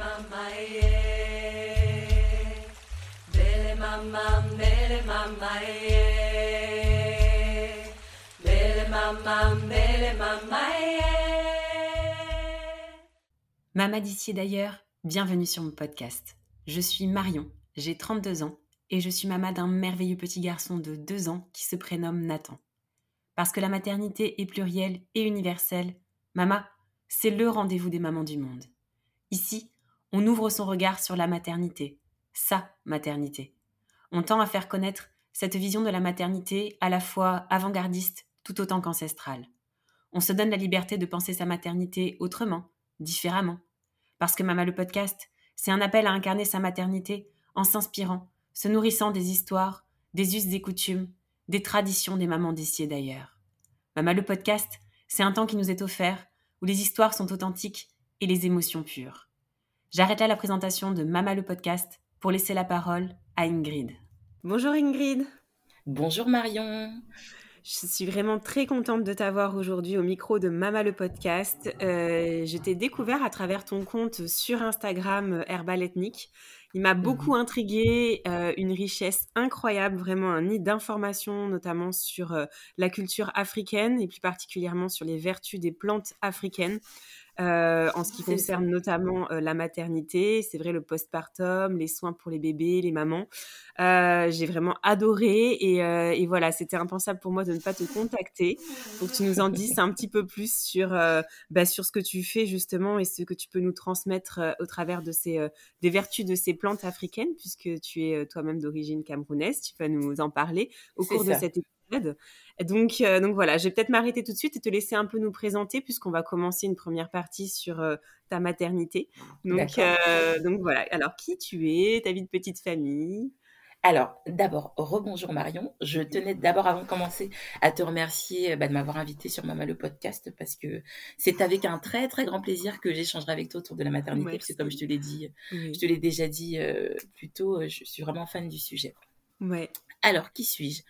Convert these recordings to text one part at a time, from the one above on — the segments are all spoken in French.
mama eh. Bele d'ailleurs, bienvenue sur mon podcast. Je suis Marion, j'ai 32 ans et je suis maman d'un merveilleux petit garçon de 2 ans qui se prénomme Nathan. Parce que la maternité est plurielle et universelle, Mama, c'est le rendez-vous des mamans du monde. Ici, on ouvre son regard sur la maternité, sa maternité. On tend à faire connaître cette vision de la maternité à la fois avant-gardiste tout autant qu'ancestrale. On se donne la liberté de penser sa maternité autrement, différemment. Parce que Mama le podcast, c'est un appel à incarner sa maternité en s'inspirant, se nourrissant des histoires, des us et coutumes, des traditions des mamans d'ici et d'ailleurs. Mama le podcast, c'est un temps qui nous est offert où les histoires sont authentiques et les émotions pures. J'arrête là la présentation de Mama le podcast pour laisser la parole à Ingrid. Bonjour Ingrid. Bonjour Marion. Je suis vraiment très contente de t'avoir aujourd'hui au micro de Mama le podcast. Euh, je t'ai découvert à travers ton compte sur Instagram euh, Herbal Ethnique. Il m'a beaucoup mhm. intrigué, euh, une richesse incroyable, vraiment un nid d'informations, notamment sur la culture africaine et plus particulièrement sur les vertus des plantes africaines. Euh, en ce qui concerne notamment euh, la maternité, c'est vrai le postpartum, les soins pour les bébés, les mamans. Euh, j'ai vraiment adoré et, voilà, c'était impensable pour moi de ne pas te contacter pour que tu nous en dises un petit peu plus sur bah, sur ce que tu fais justement et ce que tu peux nous transmettre au travers de ces des vertus de ces plantes africaines puisque tu es toi-même d'origine camerounaise. Tu vas nous en parler au cours de cette épisode. Donc, euh, donc voilà, je vais peut-être m'arrêter tout de suite et te laisser un peu nous présenter puisqu'on va commencer une première partie sur euh, ta maternité. Donc, euh, donc voilà, alors qui tu es, ta vie de petite famille? Alors, d'abord, rebonjour Marion. Je tenais d'abord, avant de commencer, à te remercier bah, de m'avoir invité sur Mama le podcast parce que c'est avec un très très grand plaisir que j'échangerai avec toi autour de la maternité. parce que comme je te l'ai dit, je te l'ai déjà dit plus tôt, je suis vraiment fan du sujet. Ouais. Alors, qui suis-je?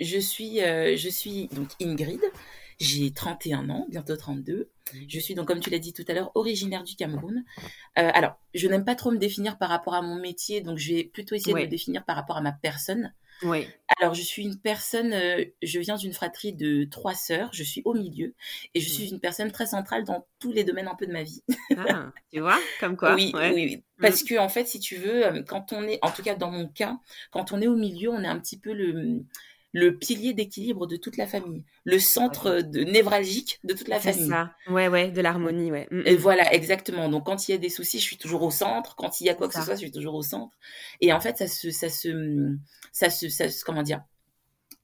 Je suis, euh, je suis donc Ingrid, j'ai 31 ans, bientôt 32. Je suis donc, comme tu l'as dit tout à l'heure, originaire du Cameroun. Euh, alors, je n'aime pas trop me définir par rapport à mon métier, donc je vais plutôt essayer de me définir par rapport à ma personne. Oui. Alors, je suis une personne, euh, je viens d'une fratrie de trois sœurs, je suis au milieu, et je suis une personne très centrale dans tous les domaines un peu de ma vie. Ah, tu vois, comme quoi. Oui, oui, oui. Mm. Parce que, en fait, si tu veux, quand on est, en tout cas dans mon cas, quand on est au milieu, on est un petit peu le le pilier d'équilibre de toute la famille, le centre de, névralgique de toute la famille. C'est ça, ouais, ouais, de l'harmonie, ouais. Mm, Et mm. voilà, exactement. Donc quand il y a des soucis, je suis toujours au centre. Quand il y a quoi que ce soit, je suis toujours au centre. Et en fait, ça se, ça se, ça se, ça se comment dire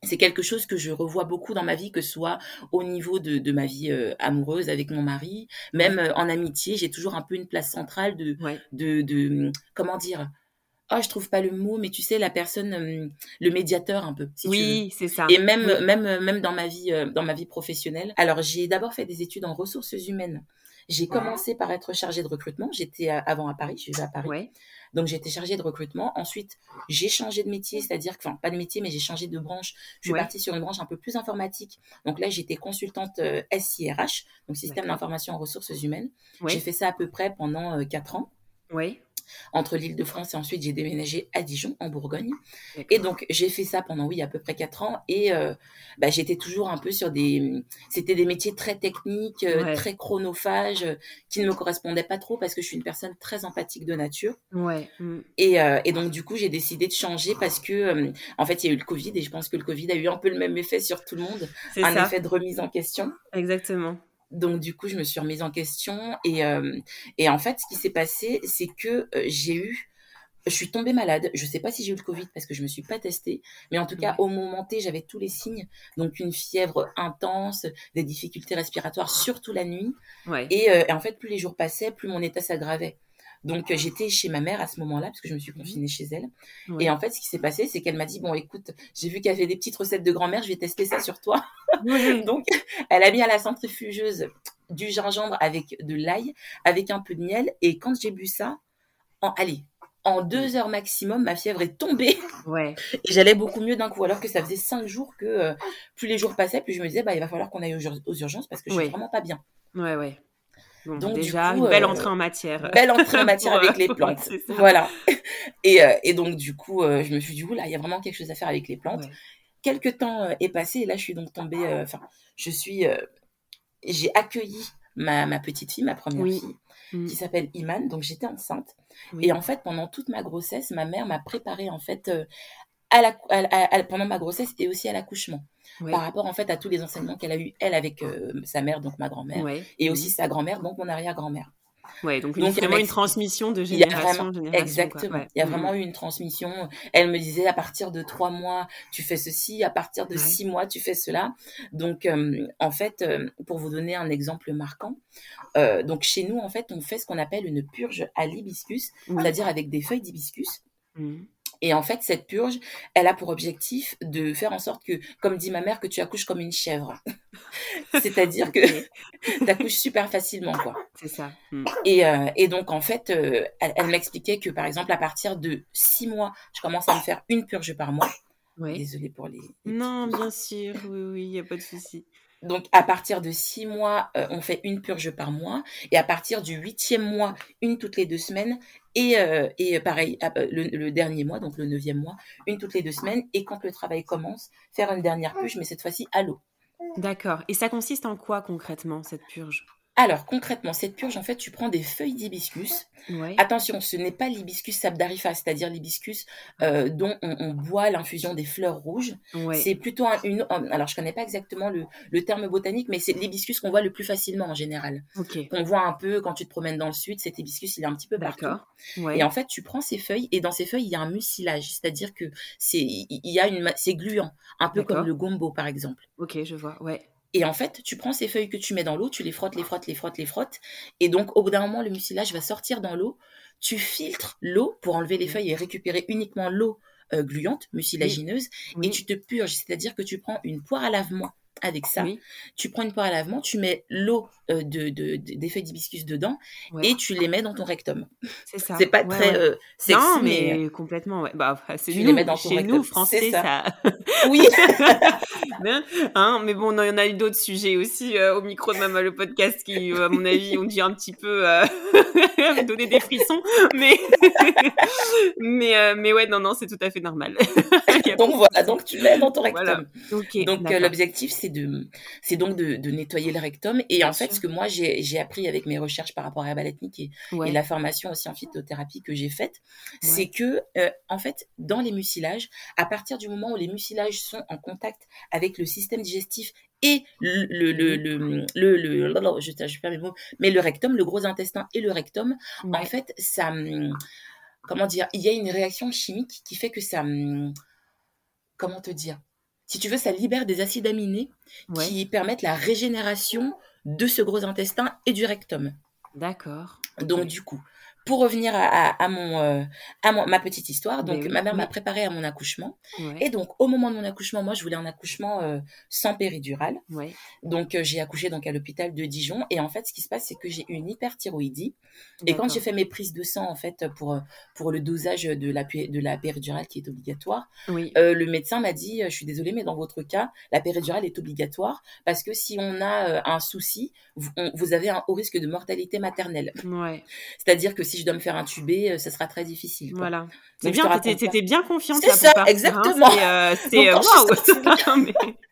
c'est quelque chose que je revois beaucoup dans ma vie, que ce soit au niveau de, de ma vie euh, amoureuse avec mon mari, même euh, en amitié, j'ai toujours un peu une place centrale de, de, de, comment dire, oh je trouve pas le mot mais tu sais la personne euh, le médiateur un peu oui c'est ça. Et même même euh, même dans ma vie euh, dans ma vie professionnelle. Alors j'ai d'abord fait des études en ressources humaines. J'ai commencé par être chargée de recrutement. J'étais avant à Paris je vivais à Paris. Donc j'étais chargée de recrutement. Ensuite j'ai changé de métier c'est-à-dire que enfin pas de métier mais j'ai changé de branche. Je suis partie sur une branche un peu plus informatique. Donc là j'étais consultante SIRH donc système d'information en ressources humaines. J'ai fait ça à peu près pendant quatre ans oui entre l'île de France et ensuite j'ai déménagé à Dijon en Bourgogne. Et donc j'ai fait ça pendant oui à peu près quatre ans et euh, bah, j'étais toujours un peu sur des c'était des métiers très techniques, euh, très chronophages euh, qui ne me correspondaient pas trop parce que je suis une personne très empathique de nature. Ouais. Mm. Et, et donc du coup j'ai décidé de changer parce que en fait il y a eu le Covid et je pense que le Covid a eu un peu le même effet sur tout le monde, un effet de remise en question. Exactement. Donc du coup, je me suis remise en question et, euh, et en fait, ce qui s'est passé, c'est que euh, j'ai eu, je suis tombée malade. Je sais pas si j'ai eu le Covid parce que je me suis pas testée, mais en tout cas, au moment T, j'avais tous les signes. Donc une fièvre intense, des difficultés respiratoires, surtout la nuit. Et, euh, et, en fait, plus les jours passaient, plus mon état s'aggravait. Donc euh, j'étais chez ma mère à ce moment-là parce que je me suis mmh. confinée chez elle. Et en fait, ce qui s'est passé, c'est qu'elle m'a dit bon, écoute, j'ai vu qu'elle fait des petites recettes de grand-mère, je vais tester ça sur toi. Donc elle a mis à la centrifugeuse du gingembre avec de l'ail, avec un peu de miel. Et quand j'ai bu ça, en allez, en deux heures maximum, ma fièvre est tombée. Ouais. Et j'allais beaucoup mieux d'un coup, alors que ça faisait cinq jours que euh, plus les jours passaient, plus je me disais, bah, il va falloir qu'on aille aux, urgences parce que je suis vraiment pas bien. Ouais, ouais. Donc déjà, une belle entrée en matière. Belle entrée en matière avec les plantes. voilà. Et, et, donc du coup, je me suis dit, là, il y a vraiment quelque chose à faire avec les plantes. Quelques temps est passé et là, je suis donc tombée, enfin, je suis, j'ai accueilli ma, ma, petite fille, ma première fille, mmh. qui s'appelle Iman. Donc j'étais enceinte. Et en fait, pendant toute ma grossesse, ma mère m'a préparée en fait à la, pendant ma grossesse et aussi à l'accouchement. Par rapport en fait à tous les enseignements qu'elle a eu elle avec sa mère, donc ma grand-mère, et aussi mmh. sa grand-mère, donc mon arrière-grand-mère. Ouais, donc, donc vraiment une transmission de génération en génération. Exactement. Il y a vraiment mmh. eu une transmission. Elle me disait à partir de trois mois, tu fais ceci, à partir de six mois, tu fais cela. Donc, en fait, pour vous donner un exemple marquant, euh, donc chez nous, en fait, on fait ce qu'on appelle une purge à l'hibiscus, c'est-à-dire avec des feuilles d'hibiscus. Mmh. Et en fait, cette purge, elle a pour objectif de faire en sorte que, comme dit ma mère, que tu accouches comme une chèvre. C'est-à-dire que tu accouches super facilement, quoi. C'est ça. Et, euh, et, donc, en fait, euh, elle, m'expliquait que, par exemple, à partir de six mois, je commence à me faire une purge par mois. Désolée pour les, non, bien sûr. Oui, oui, il n'y a pas de souci. Donc, à partir de six mois, euh, on fait une purge par mois. Et à partir du huitième mois, une toutes les deux semaines. Et, euh, et pareil, le, dernier mois, donc le neuvième mois, une toutes les deux semaines. Et quand le travail commence, faire une dernière purge, mais cette fois-ci à l'eau. D'accord. Et ça consiste en quoi concrètement, cette purge? Alors, concrètement, cette purge, en fait, tu prends des feuilles d'hibiscus. Attention, ce n'est pas l'hibiscus sabdarifa, c'est-à-dire l'hibiscus euh, dont on, boit l'infusion des fleurs rouges. C'est plutôt une... Alors, je connais pas exactement le, terme botanique, mais c'est l'hibiscus qu'on voit le plus facilement en général. On voit un peu quand tu te promènes dans le sud, cet hibiscus, il est un petit peu partout. Et en fait, tu prends ces feuilles, et dans ces feuilles, il y a un mucilage, c'est-à-dire que c'est il y a une c'est gluant, un peu comme le gombo, par exemple. Ok, je vois, ouais. Et en fait, tu prends ces feuilles que tu mets dans l'eau, tu les frottes, les frottes, les frottes, les frottes. Et donc, au bout d'un moment, le mucilage va sortir dans l'eau. Tu filtres l'eau pour enlever les feuilles et récupérer uniquement l'eau euh, gluante, mucilagineuse. Et tu te purges, c'est-à-dire que tu prends une poire à lavement avec ça. Tu prends une poire à lavement, tu mets l'eau euh, de, de, des feuilles d'hibiscus dedans et tu les mets dans ton rectum. C'est ça. C'est pas très euh, sexy, non, mais, complètement. Ouais. Bah, c'est tu les mets dans ton chez nous, français, ça. oui. hein, mais bon, il y en a eu d'autres sujets aussi euh, au micro de Maman le podcast qui, à mon avis, ont dû un petit peu donner des frissons. Mais, mais, mais ouais, non, non, c'est tout à fait normal. donc voilà, donc tu mets dans ton rectum. donc l'objectif, c'est de, c'est donc de, de, nettoyer le rectum. Et en fait, ce que moi j'ai appris avec mes recherches par rapport à la balatnique et, et, la formation aussi en phytothérapie que j'ai faite, c'est que euh, en fait, dans les mucilages, à partir du moment où les mucilages sont en contact avec le système digestif et le, le, le, le, le, je, je perds mes mots, mais le rectum, le gros intestin et le rectum, en fait, ça, comment dire, il y a une réaction chimique qui fait que ça, comment te dire, si tu veux, ça libère des acides aminés qui permettent la régénération de ce gros intestin et du rectum. D'accord. Donc, du coup, pour revenir à, mon, euh, à ma petite histoire, donc ma mère m'a préparé à mon accouchement. Et donc, au moment de mon accouchement, moi, je voulais un accouchement euh, sans péridurale. Donc, euh, j'ai accouché donc à l'hôpital de Dijon. Et en fait, ce qui se passe, c'est que j'ai eu une hyperthyroïdie. Et quand j'ai fait mes prises de sang, en fait, pour, pour le dosage de la, de la péridurale qui est obligatoire, le médecin m'a dit, je suis désolée, mais dans votre cas, la péridurale est obligatoire parce que si on a un souci, vous, vous avez un haut risque de mortalité maternelle. C'est-à-dire que si si je dois me faire intuber, euh, ce sera très difficile. Voilà. C'est bien, t'étais bien confiante. C'est ça, exactement. C'est waouh.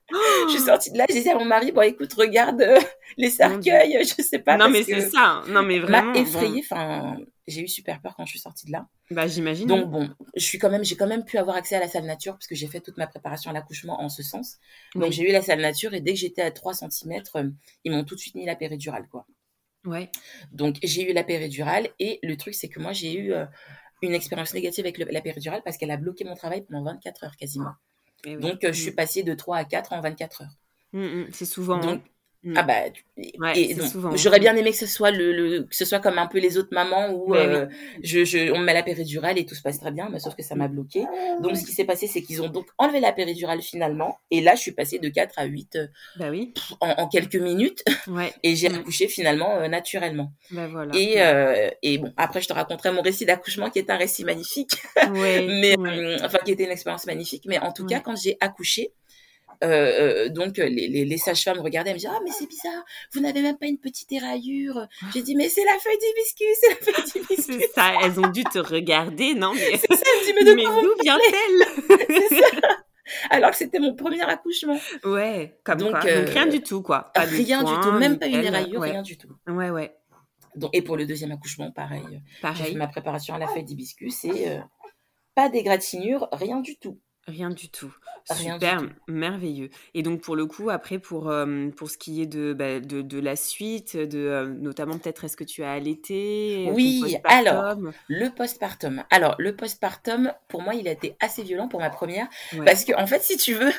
Je suis sortie de là, j'ai dit à mon mari, bon écoute, regarde euh, les cercueils, je sais pas. Non mais c'est ça, non mais vraiment. M'a effrayée, enfin, j'ai eu super peur quand je suis sortie de là. Bah j'imagine. Donc bon, je suis quand même, j'ai quand même pu avoir accès à la salle nature parce que j'ai fait toute ma préparation à l'accouchement en ce sens. Donc j'ai eu la salle nature et dès que j'étais à 3 cm, euh, ils m'ont tout de suite mis la péridurale quoi. Ouais. Donc j'ai eu la péridurale et le truc c'est que moi j'ai eu euh, une expérience négative avec la péridurale parce qu'elle a bloqué mon travail pendant 24 heures quasiment. Eh Donc euh, je suis mmh. passée de 3 à 4 en 24 heures. Mmh, mmh. c'est souvent. Donc, hein. Ah mm. bah, et j'aurais bien aimé que ce soit le, que ce soit comme un peu les autres mamans où euh, je, je, on me met la péridurale et tout se passe très bien, mais sauf que ça m'a bloqué. Donc ce qui s'est passé, c'est qu'ils ont donc enlevé la péridurale finalement, et là je suis passée de 4 à 8 euh, bah oui. en, quelques minutes, ouais. et j'ai mm. accouché finalement euh, naturellement. Bah voilà. Et, et bon, après je te raconterai mon récit d'accouchement qui est un récit magnifique, mais enfin qui était une expérience magnifique, mais en tout cas quand j'ai accouché Euh, euh, donc les, les, les sages-femmes regardaient, elles me disaient ah mais c'est bizarre, vous n'avez même pas une petite éraillure. J'ai dit mais c'est la feuille d'hibiscus, c'est la feuille d'hibiscus. C'est ça, elles ont dû te regarder, non mais C'est ça, elle me dit mais de mais d'où vient-elle. Alors que c'était mon premier accouchement. Ouais, comme Donc, quoi. euh, Donc rien du tout quoi. Pas rien du tout, même pas une éraillure, ouais. rien du tout. Ouais, ouais. Donc, et pour le deuxième accouchement, pareil. J'ai fait Pareil, ma préparation à la feuille d'hibiscus et euh, pas d'égratignure, rien du tout. Rien du tout. Rien du Super, tout. merveilleux. Et donc pour le coup, après pour euh, pour ce qui est de bah, de, de la suite, de euh, notamment peut-être est-ce que tu as allaité, ton Oui, postpartum Le postpartum. Alors, le postpartum, pour moi, il a été assez violent pour ma première. Ouais. Parce que, en fait, si tu veux,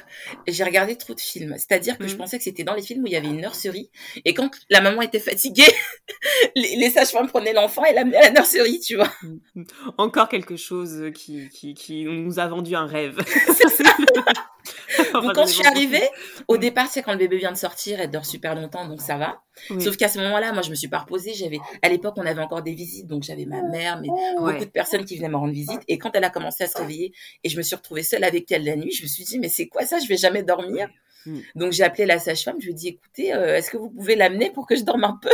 j'ai regardé trop de films. C'est-à-dire que je Mhm. pensais que c'était dans les films où il y avait une nurserie. Et quand la maman était fatiguée, les, les sages-femmes prenaient l'enfant et l'amenaient à la nurserie, tu vois. Encore quelque chose qui, qui, qui nous a vendu un rêve. Donc, quand je suis arrivée, au Mhm. départ, c'est quand le bébé vient de sortir, elle dort super longtemps, donc ça va. Oui. Sauf qu'à ce moment-là, moi, je me suis pas reposée. J'avais, à l'époque, on avait encore des visites, donc j'avais ma mère, mais Ouais. beaucoup de personnes qui venaient me rendre visite. Et quand elle a commencé à se réveiller et je me suis retrouvée seule avec elle la nuit, je me suis dit, mais c'est quoi ça? Je vais jamais dormir. Mm. Donc, j'ai appelé la sage-femme. Je lui ai dit, écoutez, euh, est-ce que vous pouvez l'amener pour que je dorme un peu?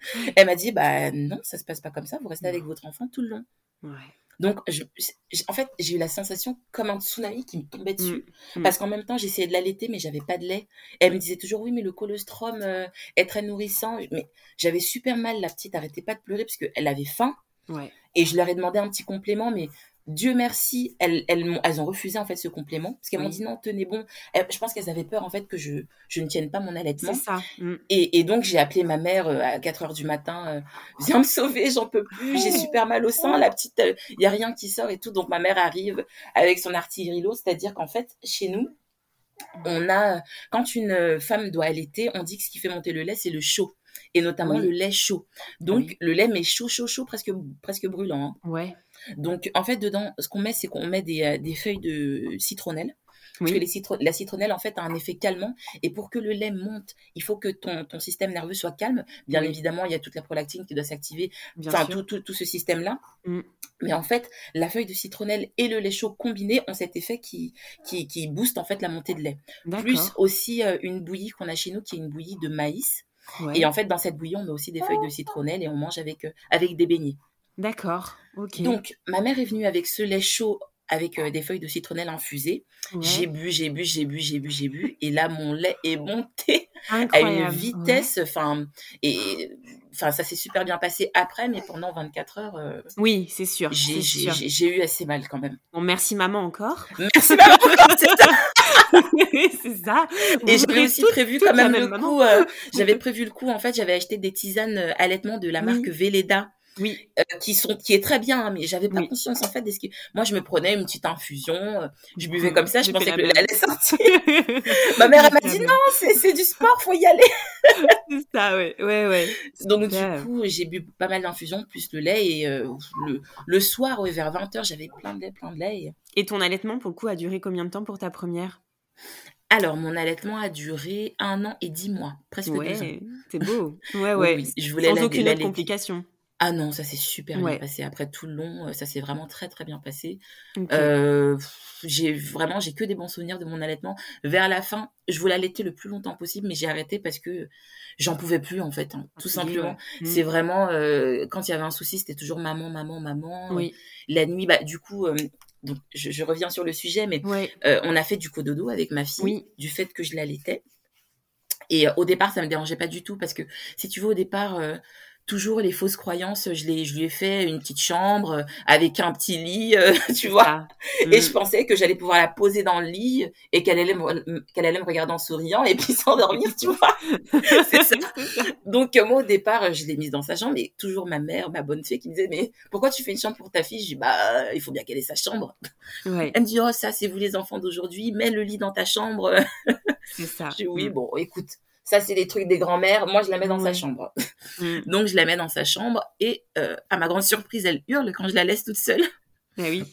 Elle m'a dit, bah, non, ça se passe pas comme ça. Vous restez avec votre enfant tout le long. Ouais. Donc, je, je- en fait, j'ai eu la sensation comme un tsunami qui me tombait dessus. Mm. Parce qu'en même temps, j'essayais de l'allaiter, mais j'avais pas de lait. Et elle me disait toujours, oui, mais le colostrum euh, est très nourrissant. Mais j'avais super mal. La petite arrêtait pas de pleurer parce qu'elle avait faim. Ouais. Et je leur ai demandé un petit complément, mais Dieu merci, elles, elles, elles ont refusé en fait ce complément. Parce qu'elles m'ont dit non, tenez bon. Elles- je pense qu'elles avaient peur en fait que je, je ne tienne pas mon allaitement. C'est ça. Mm. Et, et donc, j'ai appelé ma mère euh, à 4 heures du matin. euh, Viens me sauver, j'en peux plus, j'ai super mal au sein. La petite, il y a rien qui sort et tout. Donc, ma mère arrive avec son artillerie lourde. C'est-à-dire qu'en fait, chez nous, on a, quand une euh, femme doit allaiter, on dit que ce qui fait monter le lait, c'est le chaud. Et notamment Oui. le lait chaud. Donc, Oui. le lait, mais chaud, chaud, chaud, presque, presque brûlant. hein. Ouais. Donc, en fait, dedans, ce qu'on met, c'est qu'on met des, euh, des feuilles de citronnelle. Parce que les la citronnelle, en fait, a un effet calmant. Et pour que le lait monte, il faut que ton, ton système nerveux soit calme. Bien Oui. évidemment, il y a toute la prolactine qui doit s'activer. Enfin, tout, tout, tout ce système-là. Mm. Mais en fait, la feuille de citronnelle et le lait chaud combinés ont cet effet qui, qui, qui booste, en fait, la montée de lait. Plus aussi euh, une bouillie qu'on a chez nous, qui est une bouillie de maïs. Ouais. Et en fait, dans cette bouillie, on met aussi des feuilles de citronnelle et on mange avec, euh, avec des beignets. D'accord. Ok. Donc, ma mère est venue avec ce lait chaud avec euh, des feuilles de citronnelle infusées. Ouais. J'ai bu, j'ai bu, j'ai bu, j'ai bu, j'ai bu. Et là, mon lait est monté à une vitesse. Enfin, et enfin, ça s'est super bien passé après, mais pendant 24 heures, euh. Oui, c'est sûr. j'ai eu assez mal quand même. Bon, merci maman encore. Merci maman, encore, c'est ça. c'est ça. Vous Et j'avais aussi prévu quand même même le maman. coup. euh, j'avais prévu le coup. En fait, j'avais acheté des tisanes euh, allaitement de la Oui. marque Velleda. Oui. euh, qui sont qui est très bien hein, mais j'avais pas Oui. conscience en fait de ce que moi je me prenais une petite infusion euh, je buvais Mhm. comme ça je pensais que le lait allait sortir ma mère elle m'a dit non c'est du sport faut y aller C'est ça, ouais. Ouais, ouais. donc du coup j'ai bu pas mal d'infusions plus le lait et euh, le, le soir ouais, vers 20h j'avais plein de lait plein de lait et- Et ton allaitement, pour le coup, a duré combien de temps pour ta première? Alors mon allaitement a duré un an et dix mois presque deux ans Ouais, c'est beau. Ouais, Oui, ouais. oui, je voulais Sans aucune autre complication. Ah non ça s'est super Ouais. bien passé après tout le long euh, ça s'est vraiment très très bien passé Ok. Euh, j'ai vraiment j'ai que des bons souvenirs de mon allaitement. Vers la fin, je voulais allaiter le plus longtemps possible, mais j'ai arrêté parce que j'en pouvais plus en fait, hein, tout Fatiguée, simplement. ouais. C'est vraiment euh, quand il y avait un souci, c'était toujours maman, maman, maman. Oui. La nuit, bah du coup, donc je, je reviens sur le sujet, mais Ouais. on a fait du cododo avec ma fille, Oui. du fait que je l'allaitais. Et au départ, ça me dérangeait pas du tout parce que si tu veux, au départ, toujours les fausses croyances, je, l'ai- je lui ai fait une petite chambre euh, avec un petit lit, euh, tu vois. Et Mm. je pensais que j'allais pouvoir la poser dans le lit et qu'elle allait me, qu'elle allait me regarder en souriant et puis s'endormir, tu vois. C'est ça. Donc euh, moi au départ, euh, je l'ai mise dans sa chambre et toujours ma mère, ma bonne fée qui me disait mais pourquoi tu fais une chambre pour ta fille? Je dis bah il faut bien qu'elle ait sa chambre. Ouais, Elle me dit oh ça c'est vous les enfants d'aujourd'hui, mets le lit dans ta chambre. c'est ça. Je dis oui Mm. bon écoute. Ça, c'est les trucs des grands-mères. Moi, je la mets dans sa chambre. Mm. Donc, je la mets dans sa chambre et, euh, à ma grande surprise, elle hurle quand je la laisse toute seule. Ah oui.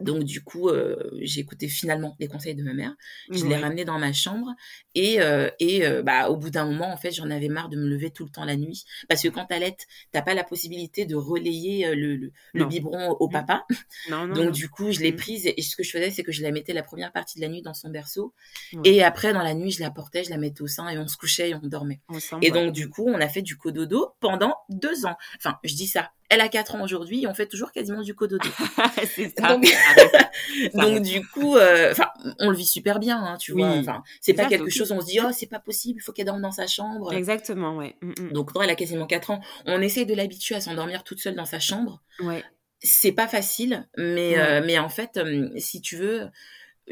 Donc du coup, euh, j'ai écouté finalement les conseils de ma mère. Je l'ai Ouais. ramené dans ma chambre et euh, et euh, bah au bout d'un moment, en fait, j'en avais marre de me lever tout le temps la nuit parce que quand t'allaites, t'as pas la possibilité de relayer le, le, biberon au Mm. papa. Non, non, Donc non. du coup, je l'ai Mm. prise et ce que je faisais, c'est que je la mettais la première partie de la nuit dans son berceau Ouais. et après dans la nuit, je la portais, je la mettais au sein et on se couchait et on dormait. Et donc du coup, on a fait du cododo pendant deux ans. Enfin, je dis ça. Elle a quatre ans aujourd'hui et on fait toujours quasiment du cododo. c'est ça. Donc-. Ça Donc du coup, euh, on le vit super bien, hein, tu Oui. vois. Enfin, c'est pas quelque chose. On se dit oh c'est pas possible, il faut qu'elle dorme dans sa chambre. Exactement, ouais. Mm, mm. Donc non, elle a quasiment 4 ans. On essaye de l'habituer à s'endormir toute seule dans sa chambre. Ouais. C'est pas facile, mais Ouais. euh, mais en fait, euh, si tu veux,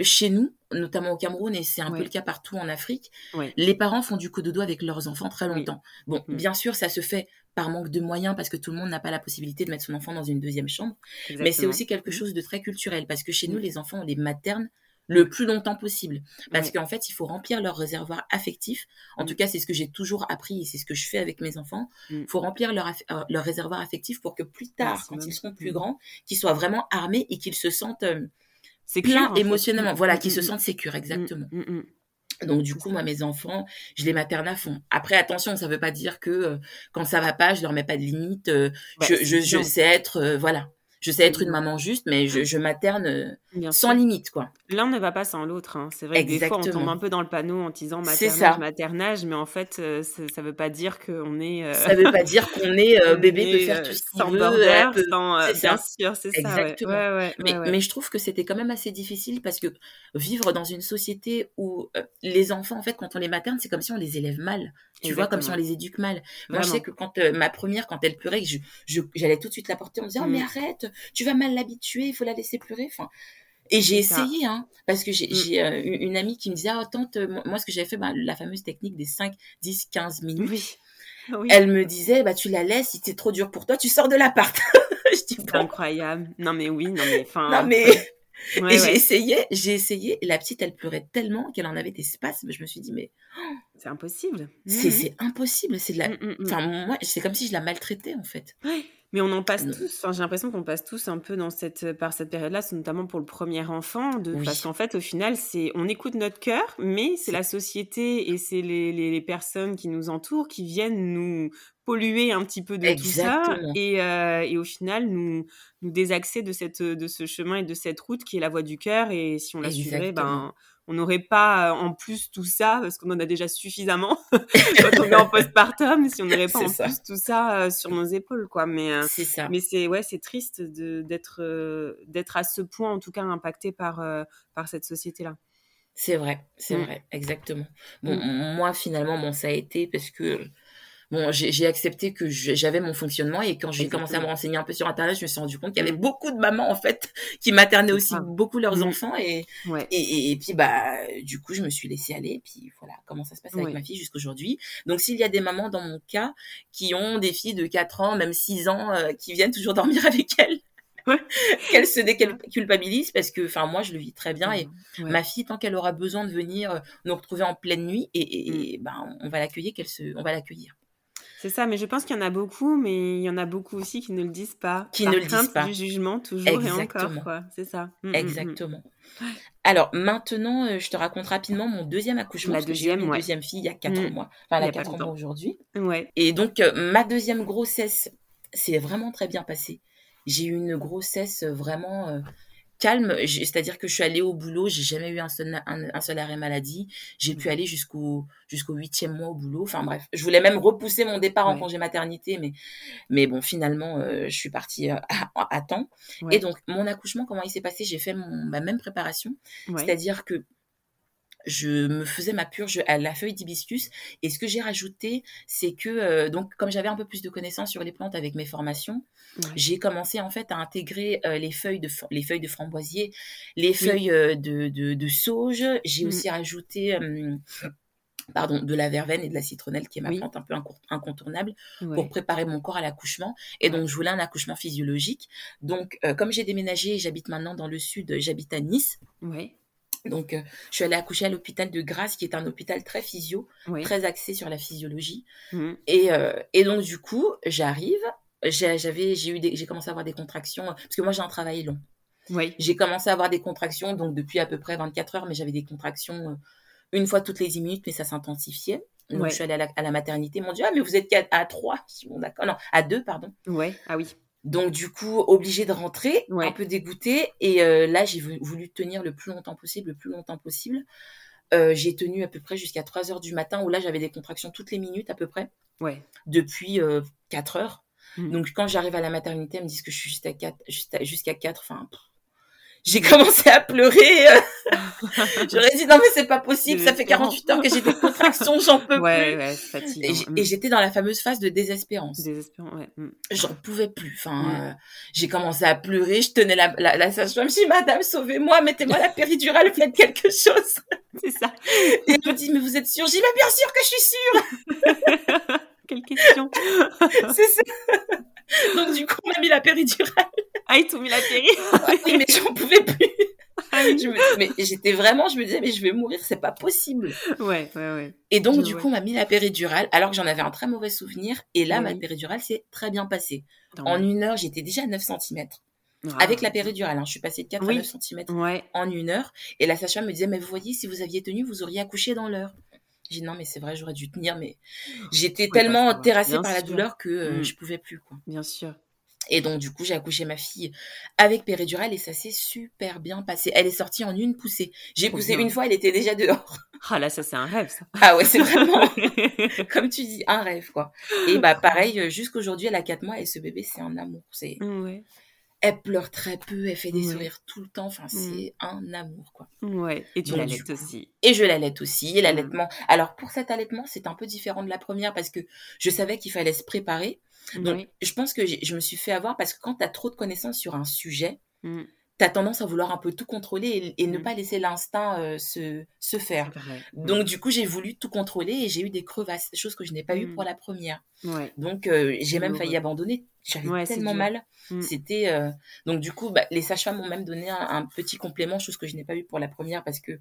chez nous, notamment au Cameroun et c'est un Ouais. peu le cas partout en Afrique, Ouais. les parents font du cododo avec leurs enfants très Oui. longtemps. Bon, Mm. bien sûr, ça se fait par manque de moyens parce que tout le monde n'a pas la possibilité de mettre son enfant dans une deuxième chambre. Mais c'est aussi quelque Mm. chose de très culturel parce que chez nous, Mm. les enfants, on les materne le plus longtemps possible. Parce Ouais. qu'en fait, il faut remplir leur réservoir affectif. En Mm. tout cas, c'est ce que j'ai toujours appris et c'est ce que je fais avec mes enfants. Mm. Il faut remplir leur, euh, leur réservoir affectif pour que plus tard, quand ils seront plus Mm. grands, qu'ils soient vraiment armés et qu'ils se sentent euh, pleins fait. émotionnellement. Mm, Voilà, mm, qu'ils se mm, sentent sécures, mm, exactement. Donc du coup, moi, mes enfants, je les materne à fond. Après, attention, ça veut pas dire que euh, quand ça va pas, je leur mets pas de limite. euh, Bah, je, sais être, euh, voilà, je sais être une maman juste, mais je, je materne euh, Bien sans sûr. limite, quoi. L'un ne va pas sans l'autre. hein. C'est vrai que des fois, on tombe Exactement. un peu dans le panneau en disant maternage, maternage, mais en fait, euh, ça ne veut pas dire qu'on est, euh, Ça veut pas dire qu'on est euh, bébé est, faire tout ce qu'il sans veut. border, elle peut- sans, c'est bien sûr, c'est ça. Exactement. Ouais, ouais, Mais, ouais, mais je trouve que c'était quand même assez difficile parce que vivre dans une société où les enfants, en fait, quand on les materne, c'est comme si on les élève mal. Tu vois, comme si on les éduque mal. Moi, je sais que quand euh, ma première, quand elle pleurait, que je, je- j'allais tout de suite la porter, on me disait, oh, Mm. mais arrête, tu vas mal l'habituer, il faut la laisser pleurer. Enfin, et j'ai essayé, hein, parce que j'ai Mm. euh, une amie qui me disait, oh, tante, moi, ce que j'avais fait, bah, la fameuse technique des 5, 10, 15 minutes. Oui. Oui. Elle me disait, bah, tu la laisses, si c'est trop dur pour toi, tu sors de l'appart. je dis, C'est bon, incroyable. Non, mais oui, non, mais enfin. non, mais. Ouais, et j'ai essayé, j'ai essayé, et la petite, elle pleurait tellement qu'elle en avait des spasmes. Je me suis dit, mais C'est impossible. c'est c'est impossible. C'est de la. Mm, mm, mm. Enfin, moi, c'est comme si je la maltraitais, en fait. Ouais, mais on en passe Non. tous. Enfin, j'ai l'impression qu'on passe tous un peu dans cette, par cette période-là, c'est notamment pour le premier enfant, de, Oui. parce qu'en fait, au final, c'est, on écoute notre cœur, mais c'est C'est- la société et c'est les, les, les personnes qui nous entourent qui viennent nous polluer un petit peu de tout ça et, euh, et au final nous, nous désaxer de, cette, de ce chemin et de cette route qui est la voie du cœur. Et si on la suivrait, ben, on n'aurait pas euh, en plus tout ça, parce qu'on en a déjà suffisamment quand on est en postpartum, si on n'aurait pas en ça. plus tout ça euh, sur nos épaules. quoi. Mais, euh, ça. mais c'est ouais, c'est triste d'être d'être à ce point en tout cas impacté par par cette société là. C'est vrai, c'est Mm. vrai, exactement. Bon, Mm. moi, finalement, bon, ça a été parce que bon, j'ai accepté que j'avais mon fonctionnement et quand j'ai commencé à me renseigner un peu sur Internet, je me suis rendu compte qu'il y avait Mm. beaucoup de mamans, en fait, qui maternaient aussi beaucoup leurs Mm. enfants et, Ouais. et, et, et puis, bah, du coup, je me suis laissée aller. Et puis, voilà comment ça se passe avec Ouais. ma fille jusqu'aujourd'hui? Donc, s'il y a des mamans dans mon cas qui ont des filles de 4 ans, même 6 ans, euh, qui viennent toujours dormir avec elles, Ouais. qu'elles se déculpabilisent parce que, enfin, moi, je le vis très bien et Ouais. ma fille, tant qu'elle aura besoin de venir nous retrouver en pleine nuit, et, et- Mm. et, ben, on va l'accueillir, qu'elle se, on va l'accueillir. C'est ça, mais je pense qu'il y en a beaucoup, mais il y en a beaucoup aussi qui ne le disent pas. Qui par ne le disent pas. du jugement, toujours et encore. C'est ça. Mm, mm, mm. Exactement. Alors maintenant, euh, je te raconte rapidement mon deuxième accouchement. La parce que j'ai eu deuxième, ouais. deuxième fille il y a 4 Mm. mois. Enfin, elle Il y a a pas 4 longtemps. mois aujourd'hui. Ouais. Et donc, euh, ma deuxième grossesse s'est vraiment très bien passée. J'ai eu une grossesse vraiment euh, calme. C'est-à-dire que je suis allée au boulot, j'ai jamais eu un seul, un, un seul arrêt maladie. J'ai pu aller jusqu'au jusqu'au huitième mois au boulot. Enfin bref, je voulais même repousser mon départ en congé maternité, mais mais bon, finalement, euh, je suis partie euh, à, à temps. Ouais. Et donc, mon accouchement, comment il s'est passé? J'ai fait mon, ma même préparation, Ouais. c'est-à-dire que je me faisais ma purge à la feuille d'hibiscus et ce que j'ai rajouté c'est que euh, donc comme j'avais un peu plus de connaissances sur les plantes avec mes formations Ouais. j'ai commencé en fait à intégrer euh, les feuilles de les feuilles de framboisier les feuilles euh, de, de, de sauge j'ai Mm. aussi rajouté pardon de la verveine et de la citronnelle qui est ma Oui. plante un peu incontournable Ouais. pour préparer mon corps à l'accouchement. Et donc, je voulais un accouchement physiologique. Donc, comme j'ai déménagé, j'habite maintenant dans le sud, j'habite à Nice. Ouais. Donc, euh, je suis allée accoucher à l'hôpital de Grasse, qui est un hôpital très physio, très axé sur la physiologie. Et, euh, et donc, du coup, j'arrive. J'ai, j'avais, j'ai eu des, j'ai commencé à avoir des contractions, parce que moi, j'ai un travail long. Oui. J'ai commencé à avoir des contractions, donc depuis à peu près 24 heures, mais j'avais des contractions euh, une fois toutes les 10 minutes, mais ça s'intensifiait. Donc je suis allée à la, à la maternité, ils m'ont dit, ah mais vous êtes qu'à à 3. Je dis, bon d'accord, non, à 2, pardon. Ouais. Ah oui. Donc du coup, obligée de rentrer, Ouais. un peu dégoûtée. Et euh, là, j'ai vou- voulu tenir le plus longtemps possible, le plus longtemps possible. Euh, j'ai tenu à peu près jusqu'à 3 heures du matin, où là, j'avais des contractions toutes les minutes à peu près, Ouais. depuis euh, 4 heures. Mhm. Donc quand j'arrive à la maternité, elles me disent que je suis jusqu'à 4, jusqu'à jusqu'à 4, enfin... J'ai commencé à pleurer. J'aurais dit non mais c'est pas possible, ça fait 48 heures que j'ai des contractions, j'en peux Ouais, plus. ouais, fatigant. Et Mm. et j'étais dans la fameuse phase de désespérance Désespérant, ouais. Mm. j'en pouvais plus. Enfin, Ouais. euh, j'ai commencé à pleurer. Je tenais la, la, la sage-femme. Je dis, Madame, sauvez-moi, mettez-moi la péridurale, faites quelque chose. C'est ça. Et elle me dit, mais vous êtes sûre? Je dis, mais bien sûr que je suis sûre. Quelle question. C'est ça. Donc, du coup, on m'a mis la péridurale. Mis la péri. Oui, mais j'en pouvais plus. Ah. Je me- mais j'étais vraiment, je me disais, mais je vais mourir, c'est pas possible. Ouais, ouais, ouais. Et donc, Je du vois. coup, on m'a mis la péridurale, alors que j'en avais un très mauvais souvenir. Et là, ma péridurale s'est très bien passée. En une heure, j'étais déjà à 9 cm. Ah. Avec la péridurale, hein. je suis passée de 4 Oui. à 9 cm. Ouais. en une heure. Et la sage-femme me disait, mais vous voyez, si vous aviez tenu, vous auriez accouché dans l'heure. J'ai dit, non, mais c'est vrai, j'aurais dû tenir, mais j'étais tellement terrassée Bien par la douleur que euh, Mm. je pouvais plus, quoi. Bien sûr. Et donc, du coup, j'ai accouché ma fille avec péridurale et ça s'est super bien passé. Elle est sortie en une poussée. J'ai poussé bien. une fois, elle était déjà dehors. Ah là, ça, c'est un rêve, ça. Ah ouais, c'est vraiment, comme tu dis, un rêve, quoi. Et bah, pareil, euh, jusqu'aujourd'hui, elle a 4 mois et ce bébé, c'est un amour. C'est, ouais. elle pleure très peu, elle fait des Ouais. sourires tout le temps. Enfin, c'est un amour, quoi. Ouais. Et tu l'allaites aussi. Et je l'allaite aussi. Mm. L'allaitement. Alors pour cet allaitement, c'est un peu différent de la première parce que je savais qu'il fallait se préparer. Donc Oui. je pense que je me suis fait avoir parce que quand tu as trop de connaissances sur un sujet, Mm. tu as tendance à vouloir un peu tout contrôler et, et ne Mm. pas laisser l'instinct euh, se, se faire. Vrai. Donc du coup, j'ai voulu tout contrôler et j'ai eu des crevasses, chose que je n'ai pas eu Mm. pour la première. Ouais. Donc euh, j'ai même failli abandonner. J'avais Ouais, tellement mal. Mm. C'était euh, donc du coup, bah, les sages-femmes m'ont même donné un, un petit complément, chose que je n'ai pas eu pour la première parce que.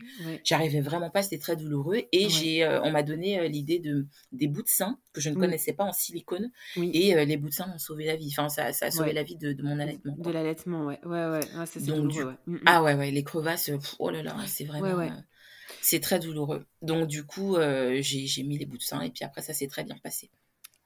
J'arrivais vraiment pas, c'était très douloureux. Et Ouais. j'ai, euh, on m'a donné euh, l'idée de des bouts de sein que je ne Oui. connaissais pas en silicone. Oui. Et les bouts de sein m'ont sauvé la vie. Enfin, ça, ça a sauvé Ouais. la vie de, de mon allaitement. De l'allaitement, ouais. Ouais, ouais. Ah, ça, c'est Donc, du- douloureux, ouais. Mm, mm. Ah ouais, ouais, les crevasses, pff, oh là là, c'est vraiment. c'est très douloureux. Donc du coup, j'ai j'ai mis les bouts de sein et puis après ça s'est très bien passé.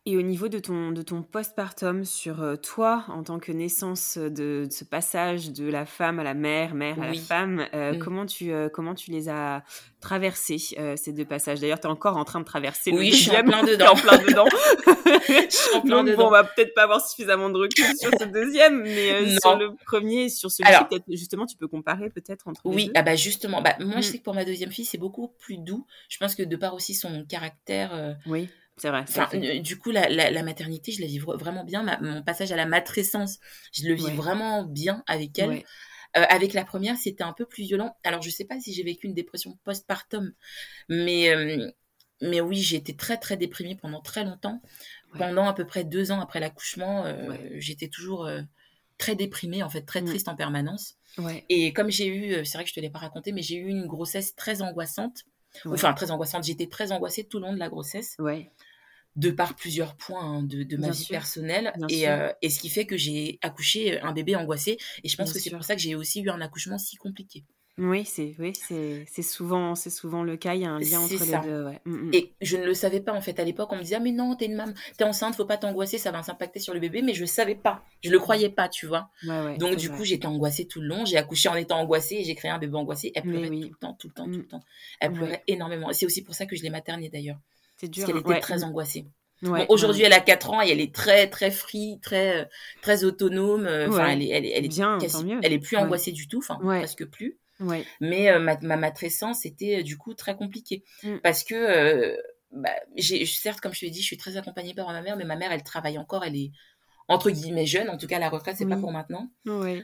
Et au niveau de ton, de ton postpartum, sur euh, toi, en tant que naissance de, de ce passage de la femme à la mère, mère à la Oui. femme, euh, Mm. comment, tu, euh, comment tu les as traversés, euh, ces deux passages? D'ailleurs, tu es encore en train de traverser le Oui, je suis en deuxième. plein dedans. en plein dedans. Je suis en plein Donc, bon, dedans. on va peut-être pas avoir suffisamment de recul sur ce deuxième, mais euh, sur le premier, sur celui-ci, justement, tu peux comparer peut-être entre les Oui, deux? ah bah justement, bah moi Mm. je sais que pour ma deuxième fille c'est beaucoup plus doux. Je pense que de par aussi son caractère, euh, Oui, c'est vrai. Enfin, euh, du coup, la, la, la maternité, je la vis vra- vraiment bien. Ma- mon passage à la matrescence, je le vis Ouais. vraiment bien avec elle. Ouais. Euh, avec la première, c'était un peu plus violent. Alors, je sais pas si j'ai vécu une dépression postpartum, mais, euh, mais oui, j'ai été très, très déprimée pendant très longtemps. Ouais. Pendant à peu près deux ans après l'accouchement, j'étais toujours très déprimée, en fait, très Mm. triste en permanence. Et comme j'ai eu, c'est vrai que je te l'ai pas raconté, mais j'ai eu une grossesse très angoissante. Ouais. Enfin, très angoissante. J'étais très angoissée tout le long de la grossesse Ouais. de par plusieurs points hein, de, de ma Bien vie sûr, personnelle et, euh, et ce qui fait que j'ai accouché un bébé angoissé et je pense Bien que c'est pour ça que j'ai aussi eu un accouchement si compliqué. Oui, c'est oui, c'est souvent c'est souvent le cas. Il y a un lien entre ça. les deux. Ouais. Mm, mm. Et je ne le savais pas en fait à l'époque on me disait ah mais non t'es une maman t'es enceinte faut pas t'angoisser ça va s'impacter sur le bébé mais je savais pas je le croyais pas tu vois Ouais, ouais, donc du vrai. coup j'étais angoissée tout le long j'ai accouché en étant angoissée et j'ai créé un bébé angoissé elle pleurait oui. tout le temps tout le temps Mm. tout le temps elle pleurait énormément c'est aussi pour ça que je l'ai maternée d'ailleurs c'est dur. parce qu'elle hein. était très mm. angoissée Bon, aujourd'hui, elle a 4 ans et elle est très, très free, très, euh, très autonome. euh, Enfin, elle est, elle est, elle est Bien, quasi- elle est plus angoissée du tout, enfin, Ouais. presque plus. Ouais. Mais euh, ma, ma matrescence était euh, du coup très compliquée Mm. parce que, euh, bah, j'ai, certes, comme je te l'ai dit, je suis très accompagnée par ma mère, mais ma mère, elle travaille encore, elle est entre guillemets jeune, en tout cas la retraite, c'est pas pour maintenant.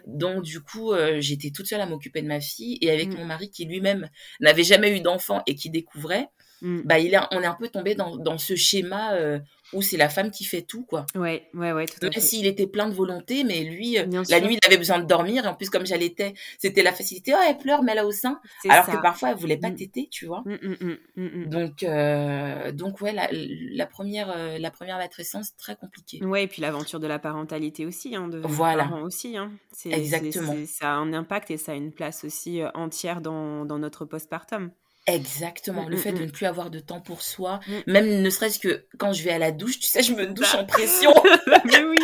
Donc du coup, euh, j'étais toute seule à m'occuper de ma fille et avec Mm. mon mari qui lui-même n'avait jamais eu d'enfant et qui découvrait. Mm. bah, il est, on est un peu tombé dans, dans ce schéma euh, où c'est la femme qui fait tout, quoi. Ouais, ouais, ouais, tout à Même s'il était plein de volonté, mais lui, euh, Bien la sûr. nuit, il avait besoin de dormir. Et en plus, comme j'allaitais, c'était la facilité. Oh, elle pleure, mais elle a au sein. Alors ça. que parfois, elle voulait pas Mm. téter, tu vois. Mm. Donc, euh, donc ouais, la, la première, euh, la première matrescence, très compliquée. Ouais, et puis l'aventure de la parentalité aussi, hein, devenir Voilà. aussi. Hein. C'est, Exactement. ça a un impact et ça a une place aussi entière dans, dans notre postpartum. Exactement. Mm, Le mm, fait de mm. ne plus avoir de temps pour soi, même ne serait-ce que quand je vais à la douche, tu sais, je me douche en pression. Mais oui,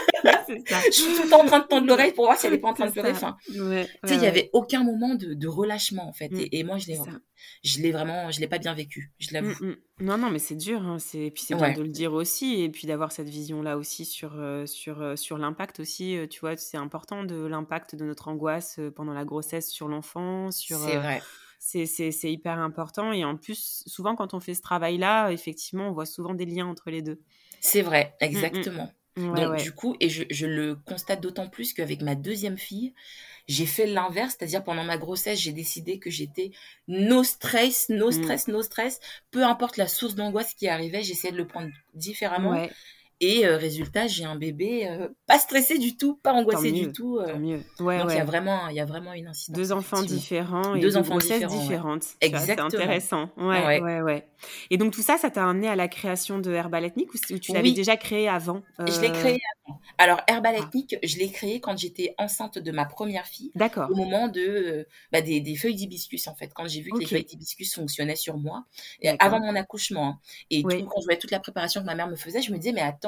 c'est ça. je suis tout le temps en train de tendre l'oreille pour voir si elle est pas en train de pleurer. Enfin, Ouais, tu sais, ouais, il ouais. avait aucun moment de, de relâchement en fait. Et, et moi, je l'ai, je l'ai vraiment, je l'ai pas bien vécu. Je l'avoue. Non, non, mais c'est dur. Hein. C'est... Puis c'est bien de le dire aussi. Et puis d'avoir cette vision-là aussi sur, euh, sur, euh, sur l'impact aussi. euh, tu vois, c'est important de l'impact de notre angoisse pendant la grossesse sur l'enfant. Sur, C'est vrai. C'est, c'est hyper important. Et en plus, souvent, quand on fait ce travail-là, effectivement, on voit souvent des liens entre les deux. C'est vrai, exactement. Ouais, Donc ouais. du coup, et je, je le constate d'autant plus qu'avec ma deuxième fille, j'ai fait l'inverse, c'est-à-dire pendant ma grossesse, j'ai décidé que j'étais no stress, no Mm. stress, no stress. Peu importe la source d'angoisse qui arrivait, j'essayais de le prendre différemment. Ouais, Et euh, résultat, j'ai un bébé euh, pas stressé du tout, pas angoissé mieux, du tout. euh. tant mieux. Ouais, donc il y ouais. a vraiment, il y a vraiment une incidence. Deux enfants différents et Deux deux enfants différents, ouais. différentes. Tu vois, C'est Exactement. intéressant. Ouais, Ouais. ouais, ouais. Et donc tout ça, ça t'a amené à la création de Herbal Ethnic ou, tu l'avais Oui. déjà créé avant Je l'ai euh, créé avant. Alors Herbal Ah. Ethnique, je l'ai créé quand j'étais enceinte de ma première fille. D'accord. au moment de euh, bah, des, des feuilles d'hibiscus en fait quand j'ai vu que les feuilles d'hibiscus fonctionnaient sur moi avant mon accouchement hein. et Oui. tout, quand je voyais toute la préparation que ma mère me faisait je me disais mais attends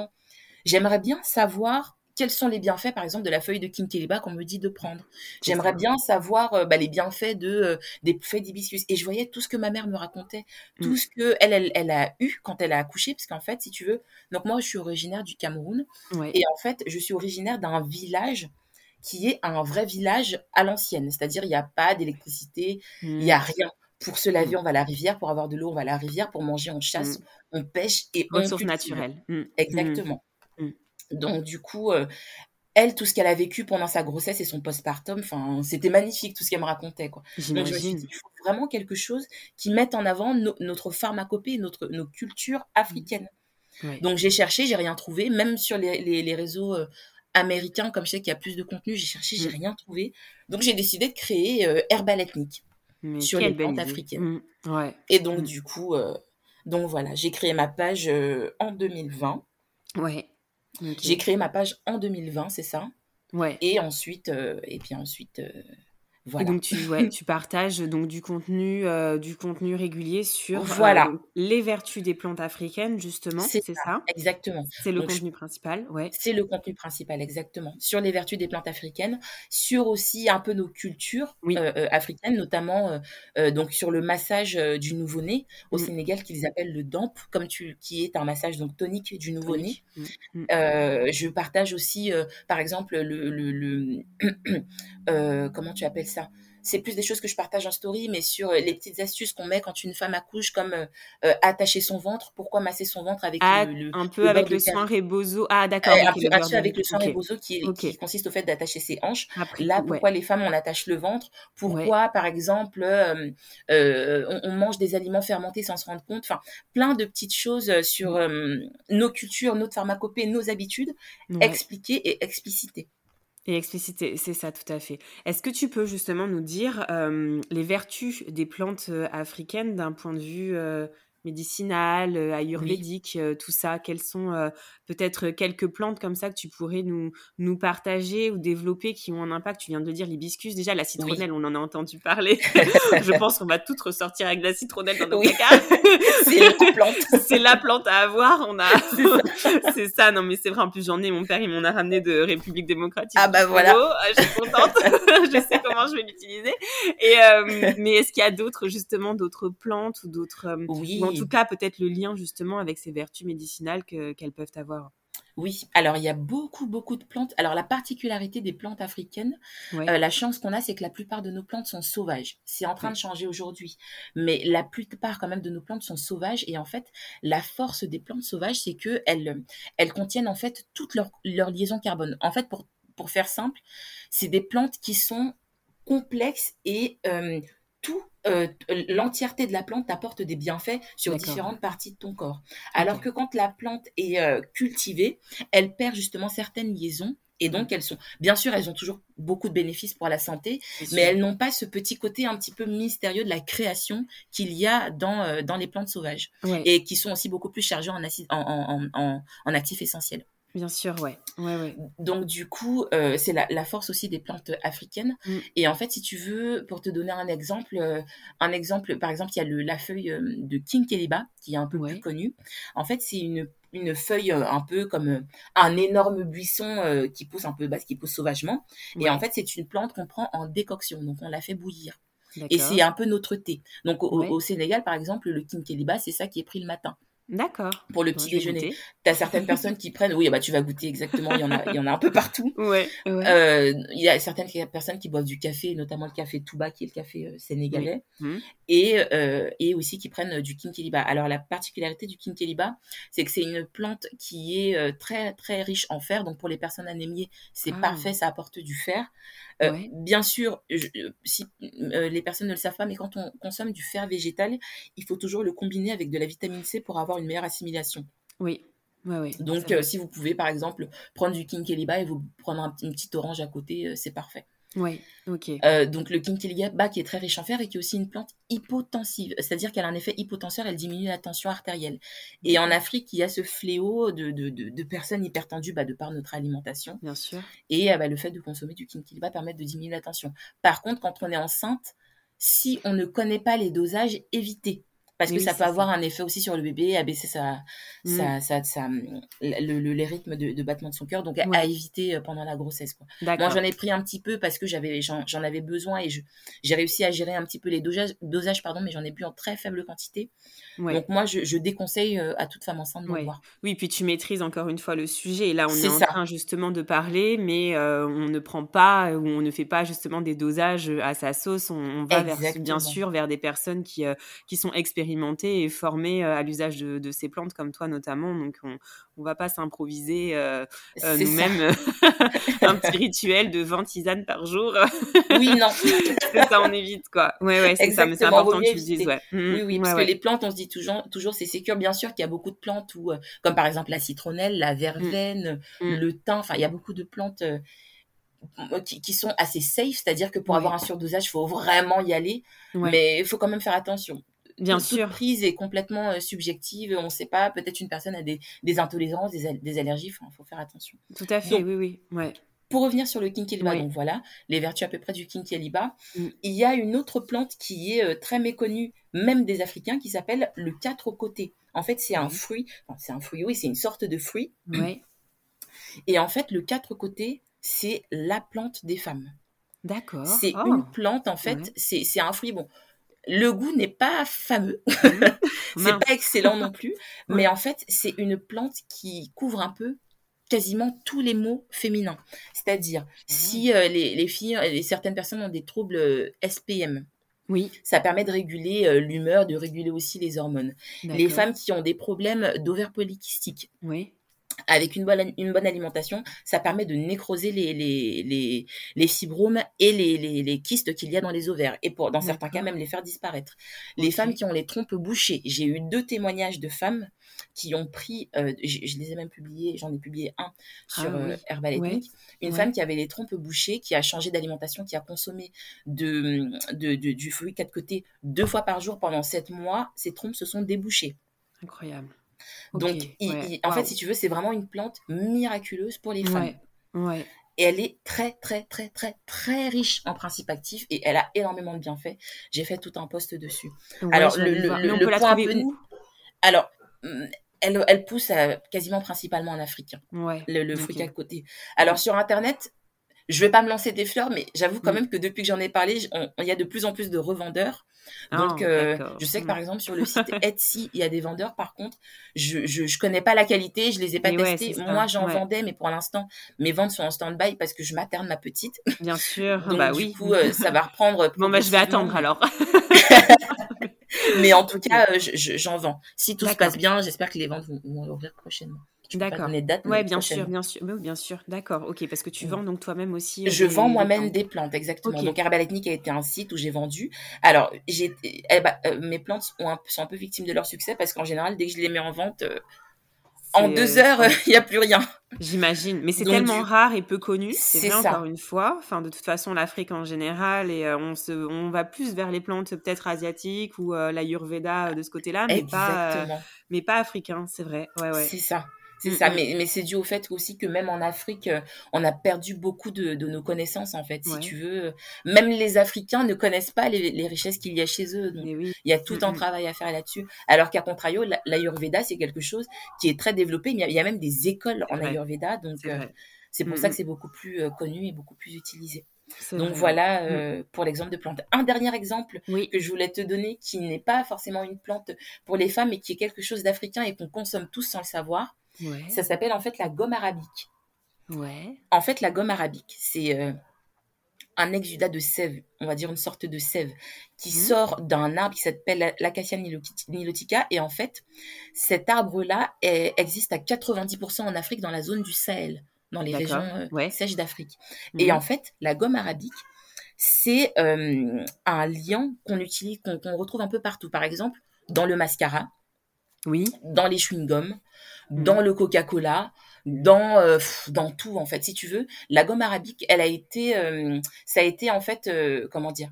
j'aimerais bien savoir quels sont les bienfaits par exemple de la feuille de kinkeliba qu'on me dit de prendre j'aimerais bien savoir euh, bah, les bienfaits de euh, des feuilles d'hibiscus et je voyais tout ce que ma mère me racontait tout Mm. ce que elle, elle elle a eu quand elle a accouché parce qu'en fait si tu veux donc moi je suis originaire du Cameroun et en fait, je suis originaire d'un village qui est un vrai village à l'ancienne. C'est-à-dire, il n'y a pas d'électricité, il n'y a rien. Pour se laver, on va à la rivière. Pour avoir de l'eau, on va à la rivière. Pour manger, on chasse, on pêche et on Ressources naturelles. Mm. Exactement. Donc, du coup, euh, elle, tout ce qu'elle a vécu pendant sa grossesse et son postpartum, enfin, c'était magnifique tout ce qu'elle me racontait. Quoi. Donc, je me suis dit, il faut vraiment quelque chose qui mette en avant no- notre pharmacopée, notre, nos cultures africaines. Ouais. Donc j'ai cherché, j'ai rien trouvé, même sur les, les, les réseaux euh, américains, comme je sais qu'il y a plus de contenu, j'ai cherché, j'ai Mm. rien trouvé. Donc j'ai décidé de créer euh, Herbal Ethnique. Mais sur les plantes idée. africaines. Mm. Ouais. Et donc Mm. du coup, euh, donc voilà, j'ai créé ma page en 2020. Ouais. J'ai créé ma page en 2020, c'est ça? Ouais. Et ensuite, euh, et puis ensuite, euh, Et donc tu, ouais, tu partages donc du contenu, euh, du contenu régulier sur euh, les vertus des plantes africaines justement, C'est ça. Exactement. C'est le Donc, je- contenu principal, ouais. C'est le contenu principal, exactement. Sur les vertus des plantes africaines, sur aussi un peu nos cultures Oui. euh, africaines, notamment donc sur le massage du nouveau-né au Mm. Sénégal qu'ils appellent le DAMP, comme tu, qui est un massage donc tonique du nouveau-né. Mm. Mm. Je partage aussi, par exemple, le, le, le- comment tu appelles ça? C'est plus des choses que je partage en story, mais sur euh, les petites astuces qu'on met quand une femme accouche, comme euh, euh, attacher son ventre, pourquoi masser son ventre avec Ah, le, le- un peu le avec le soin rebozo. Ah d'accord. Euh, un peu avec le soin rebozo qui, consiste au fait d'attacher ses hanches. Après, Là, ouais. pourquoi les femmes on attache le ventre? Pourquoi, par exemple, euh, on, on mange des aliments fermentés sans se rendre compte? Enfin, plein de petites choses sur euh, nos cultures, notre pharmacopée, nos habitudes, Ouais. expliquées et explicitées. Et c'est ça, tout à fait. Est-ce que tu peux justement nous dire euh, les vertus des plantes euh, africaines d'un point de vue euh, médicinal, euh, ayurvédique, euh, tout ça Quelles sont euh, peut-être quelques plantes comme ça que tu pourrais nous, nous partager ou développer qui ont un impact? Tu viens de le dire, l'hibiscus. Déjà, la citronnelle, on en a entendu parler. Je pense qu'on va toutes ressortir avec de la citronnelle dans nos Oui. placards. C'est la plante. c'est la plante à avoir. On a, c'est ça. Non, mais c'est vrai. En plus, j'en ai. Mon père, il m'en a ramené de République démocratique. Ah bah voilà. Ah, Je suis contente. je sais comment je vais l'utiliser. Et euh, mais est-ce qu'il y a d'autres justement d'autres plantes ou d'autres euh, Oui. En tout cas peut-être le lien justement avec ces vertus médicinales que qu'elles peuvent avoir. Oui, alors il y a beaucoup, beaucoup de plantes. Alors la particularité des plantes africaines, Ouais. euh, la chance qu'on a, c'est que la plupart de nos plantes sont sauvages. C'est en train de changer aujourd'hui. Mais la plupart quand même de nos plantes sont sauvages. Et en fait, la force des plantes sauvages, c'est que elles, contiennent en fait toutes leurs leurs liaisons carbone. En fait, pour, pour faire simple, c'est des plantes qui sont complexes et euh, tout euh, l'entièreté de la plante apporte des bienfaits sur différentes parties de ton corps. Alors que quand la plante est euh, cultivée, elle perd justement certaines liaisons. Et donc, elles sont, bien sûr, elles ont toujours beaucoup de bénéfices pour la santé, mais elles n'ont pas ce petit côté un petit peu mystérieux de la création qu'il y a dans, euh, dans les plantes sauvages Ouais, et qui sont aussi beaucoup plus chargées en, acide, en, en, en, en, en actifs essentiels. Bien sûr, ouais. Ouais, ouais. Donc du coup, euh, c'est la, la force aussi des plantes africaines. Mm. Et en fait, si tu veux, pour te donner un exemple, euh, un exemple, par exemple, il y a le, la feuille euh, de King Keliba qui est un peu Ouais. plus connue. En fait, c'est une, une feuille un peu comme un énorme buisson euh, qui pousse un peu, bah, qui pousse sauvagement. Et en fait, c'est une plante qu'on prend en décoction, donc on la fait bouillir. Et c'est un peu notre thé. Donc au, au Sénégal, par exemple, le King Keliba, c'est ça qui est pris le matin D'accord. pour le petit déjeuner. goûter. T'as certaines personnes qui prennent, oui, bah tu vas goûter exactement. Il y en a, il y en a un peu partout. Ouais, ouais. Euh, Il y a certaines personnes qui boivent du café, notamment le café Touba, qui est le café euh, sénégalais, Oui. Mhm. et, euh, et aussi qui prennent du kinkeliba. Alors la particularité du kinkeliba, c'est que c'est une plante qui est très très riche en fer. Donc pour les personnes anémiées, c'est Ah. parfait, ça apporte du fer. Euh, Ouais. Bien sûr, je- si euh, les personnes ne le savent pas, mais quand on consomme du fer végétal, il faut toujours le combiner avec de la vitamine C pour avoir une meilleure assimilation. Oui. Ouais, ouais. Donc, euh, si vous pouvez, par exemple, prendre du kinkeliba et vous prendre un, une petite orange à côté, c'est parfait. Ouais, ok. Euh, donc, le kinkeliba qui est très riche en fer et qui est aussi une plante hypotensive, c'est-à-dire qu'elle a un effet hypotenseur, elle diminue la tension artérielle. Et en Afrique, il y a ce fléau de, de, de, de personnes hypertendues bah, de par notre alimentation. Bien sûr. Et euh, bah, le fait de consommer du kinkeliba permet de diminuer la tension. Par contre, quand on est enceinte, si on ne connaît pas les dosages, évitez. Parce que Oui, ça peut avoir ça. un effet aussi sur le bébé, abaisser sa, Mm. sa, sa, sa- le, le- les rythmes de, de battement de son cœur, donc à- Ouais. à éviter euh, pendant la grossesse. Quoi. Moi, j'en ai pris un petit peu parce que j'avais, j'en, j'en avais besoin et je, j'ai réussi à gérer un petit peu les dosages, dosages pardon, mais j'en ai bu en très faible quantité. Ouais. Donc moi, je, je déconseille euh, à toute femme enceinte de Ouais. boire. Oui, puis tu maîtrises encore une fois le sujet. Et là, on est, en ça. train justement de parler, mais euh, on ne prend pas ou on ne fait pas justement des dosages à sa sauce. On, on va vers, bien sûr vers des personnes qui, euh, qui sont expérimentées et formées euh, à l'usage de, de ces plantes, comme toi notamment. Donc, on ne va pas s'improviser euh, euh, nous-mêmes un petit rituel de 20 tisanes par jour. Oui, non. c'est ça, on évite quoi. Ouais, ouais, c'est ça. Mais c'est important que tu le dises. Ouais. Mhm. Oui, oui, Ouais, parce ouais. que les plantes, on se dit toujours, toujours c'est sécure. Bien sûr qu'il y a beaucoup de plantes, où, comme par exemple la citronnelle, la verveine, Mm. le thym, enfin, il y a beaucoup de plantes qui, qui sont assez safe, c'est-à-dire que pour Oui. avoir un surdosage, il faut vraiment y aller, mais il faut quand même faire attention. Bien Toute- sûr. Prise est complètement euh, subjective, on ne sait pas, peut-être une personne a des, des intolérances, des, al- des allergies, il faut faire attention. Tout à fait. Donc, oui, oui. Ouais. Pour revenir sur le kinkeliba, Oui. donc voilà, les vertus à peu près du kinkeliba, Mm. il y a une autre plante qui est euh, très méconnue, même des Africains, qui s'appelle le quatre côtés. En fait, c'est un Oui. fruit, enfin, c'est un fruit, oui, c'est une sorte de fruit. Ouais. Et en fait, le quatre côtés, c'est la plante des femmes. D'accord. C'est Oh. une plante, en fait, Ouais. c'est un fruit, bon, le goût n'est pas fameux, c'est Mince. pas excellent non plus, mais en fait, c'est une plante qui couvre un peu quasiment tous les mots féminins. C'est-à-dire, si euh, les, les filles, euh, certaines personnes ont des troubles euh, SPM, Oui. ça permet de réguler euh, l'humeur, de réguler aussi les hormones. Les femmes qui ont des problèmes d'ovaires polykystiques, Oui. Avec une bonne, une bonne alimentation, ça permet de nécroser les, les, les, les fibromes et les, les, les kystes qu'il y a dans les ovaires. Et pour, dans certains cas, même les faire disparaître. Les femmes qui ont les trompes bouchées, j'ai eu deux témoignages de femmes qui ont pris, euh, je, je les ai même publiés, j'en ai publié un sur Ah oui. euh, Herbal Ouais. Une Ouais. femme qui avait les trompes bouchées, qui a changé d'alimentation, qui a consommé de, de, de- du fruit quatre côtés deux fois par jour pendant sept mois, ses trompes se sont débouchées. Incroyable. Donc, Ok, il- ouais. il- en fait, si tu veux, c'est vraiment une plante miraculeuse pour les femmes. Ouais. Ouais. Et elle est très, très, très, très, très riche en principes actifs et elle a énormément de bienfaits. J'ai fait tout un post dessus. Alors, le- le- le- le point un trouver peu- où? Alors, hum, elle, elle pousse quasiment principalement en Afrique, hein, Ouais. le, fruit à côté. Alors, sur Internet, je vais pas me lancer des fleurs, mais j'avoue quand Mm. même que depuis que j'en ai parlé, il y a de plus en plus de revendeurs. Donc, Ah, euh, je sais que Mm. par exemple, sur le site Etsy, il y a des vendeurs. Par contre, je, je, je connais pas la qualité, je les ai pas Mais testés. Moi, j'en ouais. vendais, mais pour l'instant, mes ventes sont en stand-by parce que je materne ma petite. Bien sûr. Donc, bah du oui. coup, euh, ça va reprendre. Bon, bah, je vais attendre alors. Mais en tout cas, euh, je- je- j'en vends. Si tout se passe bien, j'espère que les ventes vont, vont ouvrir prochainement. Je peux pas D'accord. donner de date, mais Ouais, bien sûr, bien sûr. Oui, bien sûr. D'accord. Ok, parce que tu Mm. vends donc toi-même aussi euh, Je des, vends moi-même des plantes, exactement. Ok. Donc Herbal Ethnique a été un site où j'ai vendu. Alors, j'ai, eh ben, euh, mes plantes ont un- sont un peu victimes de leur succès parce qu'en général, dès que je les mets en vente, euh, en deux heures, il n'y a plus rien. J'imagine, mais c'est tellement du- rare et peu connu, c'est encore une fois. Enfin, de toute façon, l'Afrique en général, et on se, on va plus vers les plantes peut-être asiatiques ou euh, l'Ayurveda de ce côté-là, mais pas, mais pas africain, c'est vrai. Ouais, ouais. C'est ça. C'est Mm, ça, mm. mais, mais c'est dû au fait aussi que même en Afrique, euh, on a perdu beaucoup de, de nos connaissances, en fait, si Ouais. tu veux. Même les Africains ne connaissent pas les, les richesses qu'il y a chez eux. Donc, Mais oui. il y a tout Mm, un travail à faire là-dessus. Alors qu'à contrario, la- l'Ayurveda, c'est quelque chose qui est très développé. Il y a, il y a même des écoles en. Ayurveda, donc C'est euh, pour Mm, ça que c'est beaucoup plus euh, connu et beaucoup plus utilisé. Donc vrai, voilà pour l'exemple de plante. Un dernier exemple Oui. que je voulais te donner, qui n'est pas forcément une plante pour les femmes, mais qui est quelque chose d'africain et qu'on consomme tous sans le savoir. Ouais. Ça s'appelle en fait la gomme arabique. Ouais. En fait, la gomme arabique, c'est euh, un exudat de sève, on va dire une sorte de sève, qui Mhm. sort d'un arbre qui s'appelle la- l'acacia niloti- nilotica. Et en fait, cet arbre-là existe à 90% en Afrique, dans la zone du Sahel, dans les régions euh, Ouais. sèches d'Afrique. Et Mhm. en fait, la gomme arabique, c'est euh, un liant qu'on utilise, qu'on retrouve un peu partout. Par exemple, dans le mascara, Oui. dans les chewing-gums. Dans le Coca-Cola, dans euh, dans tout en fait. Si tu veux, la gomme arabique, elle a été, euh, ça a été en fait, euh, comment dire,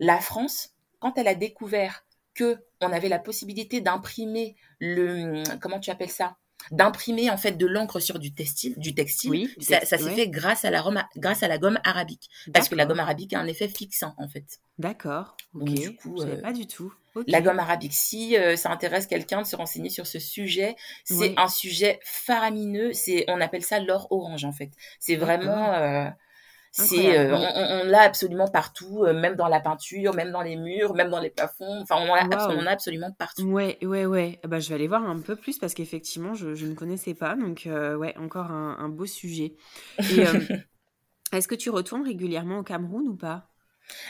la France quand elle a découvert que on avait la possibilité d'imprimer le, comment tu appelles ça, d'imprimer en fait de l'encre sur du textile, du textile. Oui. Ça, s'est fait grâce à la Rome- grâce à la gomme arabique, parce que la gomme arabique a un effet fixant en fait. D'accord. Ok. Donc, du coup, Je savais pas du tout. La gomme arabique, si euh, ça intéresse quelqu'un de se renseigner sur ce sujet, c'est Oui. un sujet faramineux. C'est, on appelle ça l'or orange en fait. C'est vraiment, euh, c'est, euh, on, l'a absolument partout, même dans la peinture, même dans les murs, même dans les plafonds. Enfin, on en a, abs- Waouh. on en a absolument partout. Ouais, ouais, ouais. Ah Bah, je vais aller voir un peu plus parce qu'effectivement, je, je ne connaissais pas. Donc, ouais, encore un, un beau sujet. Et est-ce que tu retournes régulièrement au Cameroun ou pas?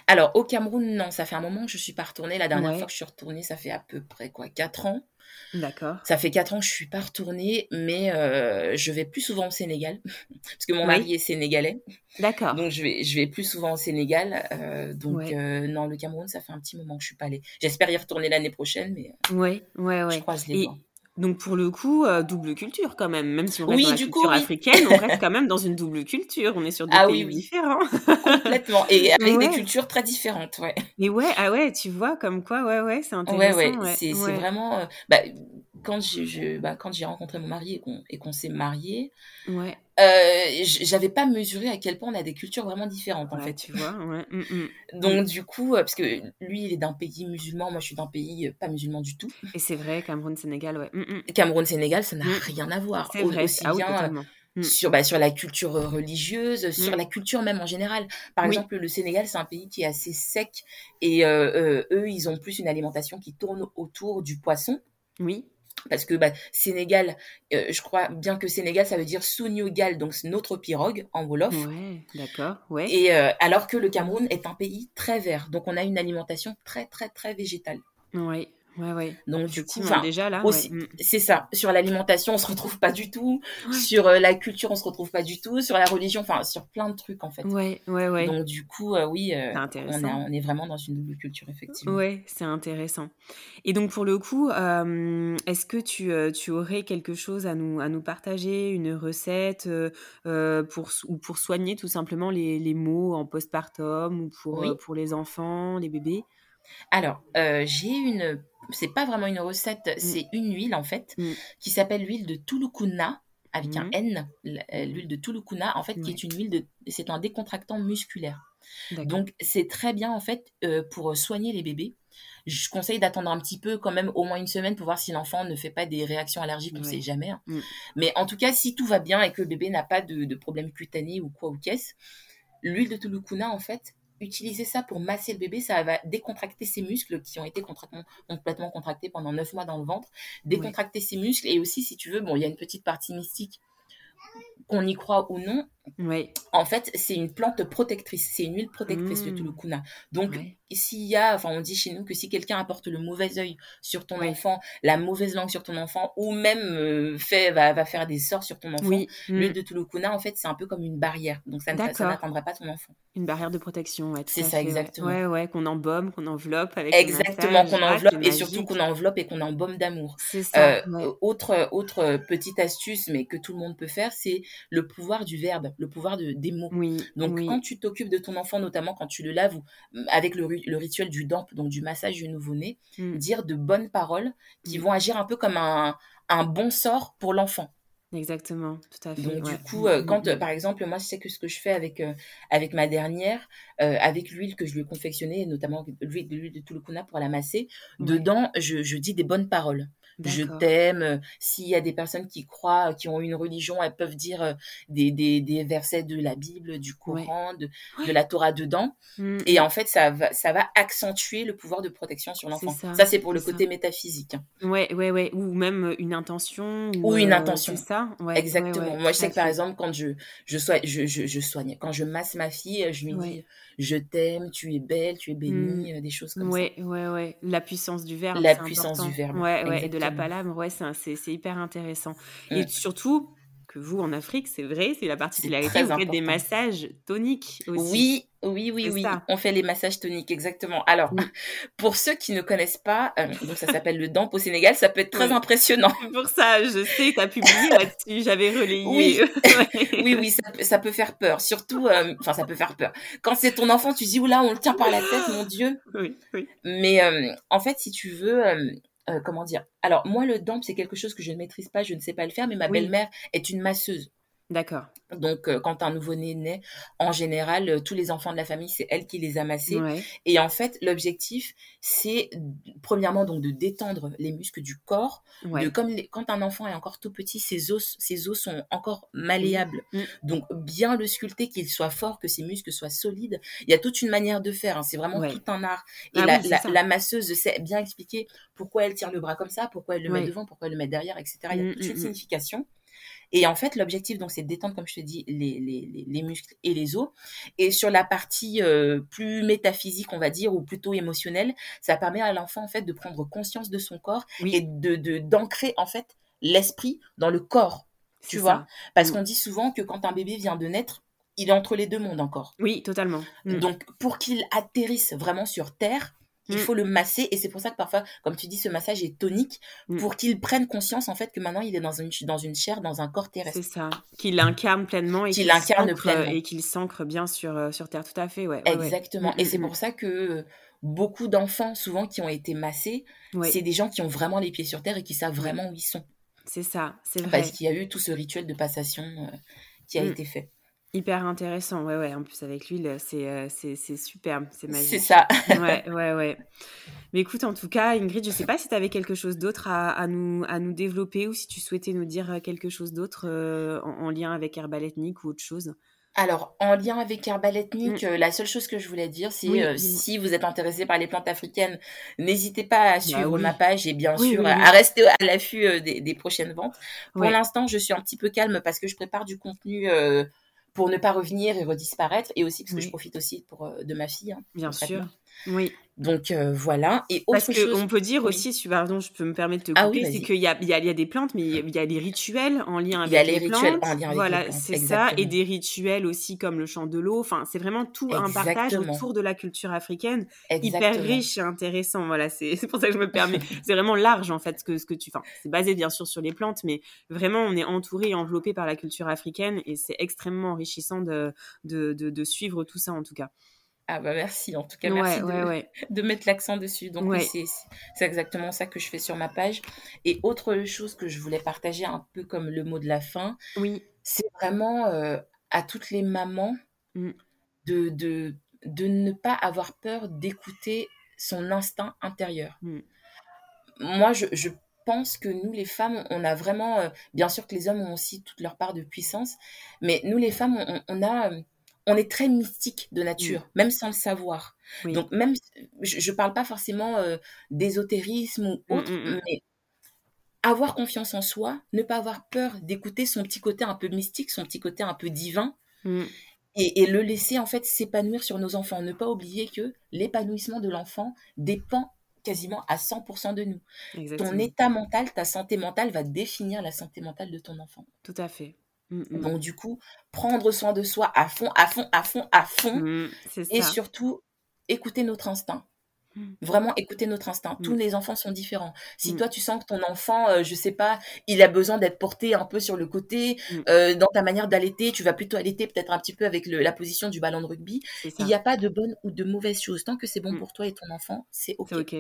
Alors au Cameroun, non, ça fait un moment que je suis pas retournée. La dernière Ouais. fois que je suis retournée, ça fait à peu près quoi, quatre ans. D'accord. Ça fait quatre ans que je suis pas retournée, mais euh, je vais plus souvent au Sénégal parce que mon Oui. mari est sénégalais. D'accord. Donc je vais, je vais plus souvent au Sénégal. euh, donc Ouais. euh, non, le Cameroun, ça fait un petit moment que je suis pas allée. J'espère y retourner l'année prochaine, mais Ouais, ouais, je ouais. croise les Et doigts. Donc, pour le coup, euh, double culture quand même. Même si on reste Oui, dans la du culture coup, oui. africaine, on reste quand même dans une double culture. On est sur deux Ah pays oui, différents. Complètement. Et avec des Ouais. cultures très différentes, ouais. Mais ouais, ah ouais, tu vois, comme quoi, ouais, ouais, c'est Ouais, intéressant. ouais. Ouais, C'est, c'est ouais. vraiment. euh, bah, quand j'ai, je, bah, quand j'ai rencontré mon mari et qu'on, et qu'on s'est mariés, Ouais, euh, j'avais pas mesuré à quel point on a des cultures vraiment différentes, en ouais, fait. tu vois, ouais. mm, mm. Donc, du coup, euh, parce que lui, il est d'un pays musulman, moi, je suis d'un pays euh, pas musulman du tout. Et c'est vrai, Cameroun, Sénégal, ouais. mm, mm. Cameroun-Sénégal, ça n'a rien à voir. C'est vrai. Aussi Ah bien. sur, bah, sur la culture religieuse, sur la culture même en général. Par Oui. exemple, le Sénégal, c'est un pays qui est assez sec et euh, euh, eux, ils ont plus une alimentation qui tourne autour du poisson. Oui, Parce que bah, Sénégal, euh, je crois bien que Sénégal, ça veut dire Souniogal, donc c'est notre pirogue en Wolof. ouais, d'accord, ouais. Et euh, alors que le Cameroun est un pays très vert, donc on a une alimentation très très très végétale. Ouais, ouais, ouais. Donc du coup, déjà là, aussi, ouais. mm. c'est ça. Sur l'alimentation, on se retrouve pas du tout. Sur euh, la culture, on se retrouve pas du tout. Sur la religion, enfin, sur plein de trucs en fait. Ouais, ouais, ouais. Donc du coup, euh, oui, euh, on, est, on est vraiment dans une double culture, effectivement. Ouais, c'est intéressant. Et donc pour le coup, est-ce que tu, euh, tu aurais quelque chose à nous, à nous partager, une recette pour, ou pour soigner tout simplement les, les maux en postpartum ou pour, Oui. pour les enfants, les bébés? Alors, euh, j'ai une... C'est pas vraiment une recette, c'est une huile en fait, Mm. qui s'appelle l'huile de Tulukuna, avec un Mhm. N, l- euh, l'huile de Tulukuna, en fait, qui est une huile de... C'est un décontractant musculaire. D'accord. Donc, c'est très bien en fait euh, pour soigner les bébés. Je conseille d'attendre un petit peu, quand même, au moins une semaine pour voir si l'enfant ne fait pas des réactions allergiques, on Ouais. sait jamais. hein. Mm. Mais en tout cas, si tout va bien et que le bébé n'a pas de, de problème cutané ou quoi ou qu'est-ce, l'huile de Tulukuna, en fait, utiliser ça pour masser le bébé, ça va décontracter ses muscles qui ont été contractement- complètement contractés pendant 9 mois dans le ventre, décontracter ses muscles et aussi, si tu veux, bon, il y a une petite partie mystique qu'on y croit ou non, Oui. en fait, c'est une plante protectrice, c'est une huile protectrice, le Mm. tulukuna. Donc, s'il y a, enfin, on dit chez nous que si quelqu'un apporte le mauvais œil sur ton enfant, la mauvaise langue sur ton enfant, ou même euh, fait, va, va faire des sorts sur ton enfant, Oui. l'huile Mm. de tulukuna, en fait, c'est un peu comme une barrière. Donc, ça n'atteindra pas ton enfant. Une barrière de protection, ouais, C'est ça, fait, exactement. Ouais, ouais, qu'on embaume, qu'on enveloppe avec Exactement, qu'on Ah, enveloppe et surtout qu'on enveloppe et qu'on embaume d'amour. C'est ça, Euh, ouais. autre, autre petite astuce, mais que tout le monde peut faire, c'est le pouvoir du verbe, le pouvoir de, des mots. Oui, Donc, oui. quand tu t'occupes de ton enfant, notamment quand tu le laves, ou mm, avec le, ri- le rituel du DAMP, donc du massage du nouveau-né, Mm. dire de bonnes paroles qui Mm. vont agir un peu comme un, un bon sort pour l'enfant. Exactement, tout à fait. Donc, ouais. du coup, euh, quand, euh, par exemple, moi, je sais que ce que je fais avec, euh, avec ma dernière, avec l'huile que je lui ai confectionnée, notamment l'huile de l'huile de Tulukuna pour la masser, Ouais. dedans, je, je dis des bonnes paroles. Je t'aime. euh, S'il y a des personnes qui croient, qui ont une religion, elles peuvent dire euh, des, des, des versets de la Bible, du Ouais. Coran, de, de la Torah dedans. Mm, Et mm. en fait, ça va, ça va accentuer le pouvoir de protection sur l'enfant. ça, Ça, c'est pour le ça. côté métaphysique. hein. Ouais, ouais, ouais. Ou même une intention. Ou une euh, intention. C'est ça, ouais. Exactement. Moi, je sais à que par exemple, quand je, je, soigne, je, je, je soigne, quand je masse ma fille, je lui dis Je t'aime, tu es belle, tu es bénie, euh, des choses comme Ouais, ouais, ouais. La puissance du verbe. La puissance du verbe, Ouais, ouais. Et de la palabre, ouais, c'est hyper intéressant. Mm. Et surtout que vous, en Afrique, c'est vrai, c'est la particularité, vous faites des massages toniques ça. aussi. Oui, oui, oui, oui. ça. On fait les massages toniques, exactement. Alors, Oui. pour ceux qui ne connaissent pas, euh, donc ça s'appelle le DAMP au Sénégal, ça peut être très Oui. impressionnant. Pour ça, je sais, tu as publié là-dessus, j'avais relayé. Oui. Oui, oui, ça, peut- ça peut faire peur. Surtout, euh, enfin, ça peut faire peur. Quand c'est ton enfant, tu dis, oula, on le tient par la tête, mon Dieu. oui, oui. Mais euh, en fait, si tu veux, comment dire? Alors, moi, le DAMP, c'est quelque chose que je ne maîtrise pas, je ne sais pas le faire, mais ma belle-mère est une masseuse. D'accord. Donc, euh, quand un nouveau-né naît, en général, euh, tous les enfants de la famille, c'est elle qui les a massés. Ouais. Et en fait, l'objectif, c'est premièrement donc de détendre les muscles du corps. Ouais. De, comme les- quand un enfant est encore tout petit, ses os, ses os sont encore malléables. Mm. Donc, bien le sculpter, qu'il soit fort, que ses muscles soient solides. Il y a toute une manière de faire. hein. C'est vraiment Ouais. tout un art. Et Ah la, oui, la- masseuse sait bien expliquer pourquoi elle tire le bras comme ça, pourquoi elle le met devant, pourquoi elle le met derrière, etc. Il y a Mm, toute une signification. Et en fait, l'objectif, donc, c'est de détendre, comme je te dis, les, les, les, les muscles et les os. Et sur la partie euh, plus métaphysique, on va dire, ou plutôt émotionnelle, ça permet à l'enfant, en fait, de prendre conscience de son corps Oui. et de de- d'ancrer, en fait, l'esprit dans le corps. Tu ça. vois? Parce Mm. qu'on dit souvent que quand un bébé vient de naître, il est entre les deux mondes encore. Oui, totalement. Mm. Donc, pour qu'il atterrisse vraiment sur Terre, il Mm. faut le masser. Et c'est pour ça que parfois, comme tu dis, ce massage est tonique Mm. pour qu'il prenne conscience, en fait, que maintenant, il est dans une, dans une chair, dans un corps terrestre. C'est ça. Qu'il l'incarne pleinement et Qu'il pleinement. Et qu'il s'ancre bien sur, euh, sur Terre. Tout à fait, ouais. Exactement. Mm, Et c'est pour ça que euh, beaucoup d'enfants, souvent, qui ont été massés, Ouais, c'est des gens qui ont vraiment les pieds sur terre et qui savent vraiment où ils sont. c'est ça, c'est vrai. Parce qu'il y a eu tout ce rituel de passation euh, qui a été fait. Hyper intéressant, ouais, ouais. En plus, avec l'huile, c'est euh, c'est c'est superbe, c'est magique. C'est ça. Ouais, ouais, ouais. Mais écoute, en tout cas, Ingrid, je sais pas si tu avais quelque chose d'autre à, à nous, à nous développer ou si tu souhaitais nous dire euh, quelque chose d'autre euh, en, en lien avec Herbal Ethnique ou autre chose. Alors, en lien avec Herbal Ethnique, euh, la seule chose que je voulais dire, c'est Mm. Oui, si vous êtes intéressé par les plantes africaines, n'hésitez pas à suivre Bah oui. ma page et bien sûr à- rester à l'affût des, des prochaines ventes. Pour l'instant, je suis un petit peu calme parce que je prépare du contenu pour ne pas revenir et redisparaître et aussi parce que je profite aussi pour, euh, de ma fille. hein, Bien sûr. Oui. Donc euh, voilà. Et Parce chose. qu'on peut dire Oui. aussi, si, pardon, je peux me permettre de te Ah couper, oui, c'est qu'il y a, y, y des plantes, mais il y a, des rituels en lien avec Il y a les plantes. rituels en lien avec voilà, les plantes, c'est ça. Et des rituels aussi comme le chant de l'eau. Enfin, c'est vraiment tout un partage autour de la culture africaine hyper Exactement. riche et intéressant. Voilà, c'est c'est pour ça que je me permets. c'est vraiment large en fait ce que, ce que tu. Enfin, c'est basé bien sûr sur les plantes, mais vraiment on est entouré et enveloppé par la culture africaine et c'est extrêmement enrichissant de, de, de, de suivre tout ça en tout cas. Ah bah merci. En tout cas, Ouais, merci de, ouais, ouais. de mettre l'accent dessus. Donc oui, c'est c'est exactement ça que je fais sur ma page. Et autre chose que je voulais partager un peu comme le mot de la fin, Oui, c'est vraiment euh, à toutes les mamans Mm. de, de, de ne pas avoir peur d'écouter son instinct intérieur. Mm. Moi, je, je pense que nous, les femmes, on a vraiment, euh, bien sûr que les hommes ont aussi toute leur part de puissance, mais nous, les femmes, on, on a, euh, on est très mystique de nature, même sans le savoir. oui. Donc même, je, je parle pas forcément euh, d'ésotérisme ou Mm, autre, mm, mm. mais avoir confiance en soi, ne pas avoir peur d'écouter son petit côté un peu mystique, son petit côté un peu divin, et, et le laisser en fait s'épanouir sur nos enfants. Ne pas oublier que l'épanouissement de l'enfant dépend quasiment à 100% de nous. Exactement. Ton état mental, ta santé mentale va définir la santé mentale de ton enfant. Tout à fait. Mm, mm. Donc du coup, prendre soin de soi à fond, à fond, à fond, à fond, Mm, c'est et ça. surtout écouter notre instinct. Mm. Vraiment écouter notre instinct. Tous les enfants sont différents. Si toi tu sens que ton enfant, euh, je sais pas, il a besoin d'être porté un peu sur le côté, euh, dans ta manière d'allaiter, tu vas plutôt allaiter peut-être un petit peu avec le- la position du ballon de rugby. Il n'y a pas de bonne ou de mauvaise chose. Tant que c'est bon pour toi et ton enfant, c'est ok. C'est ok.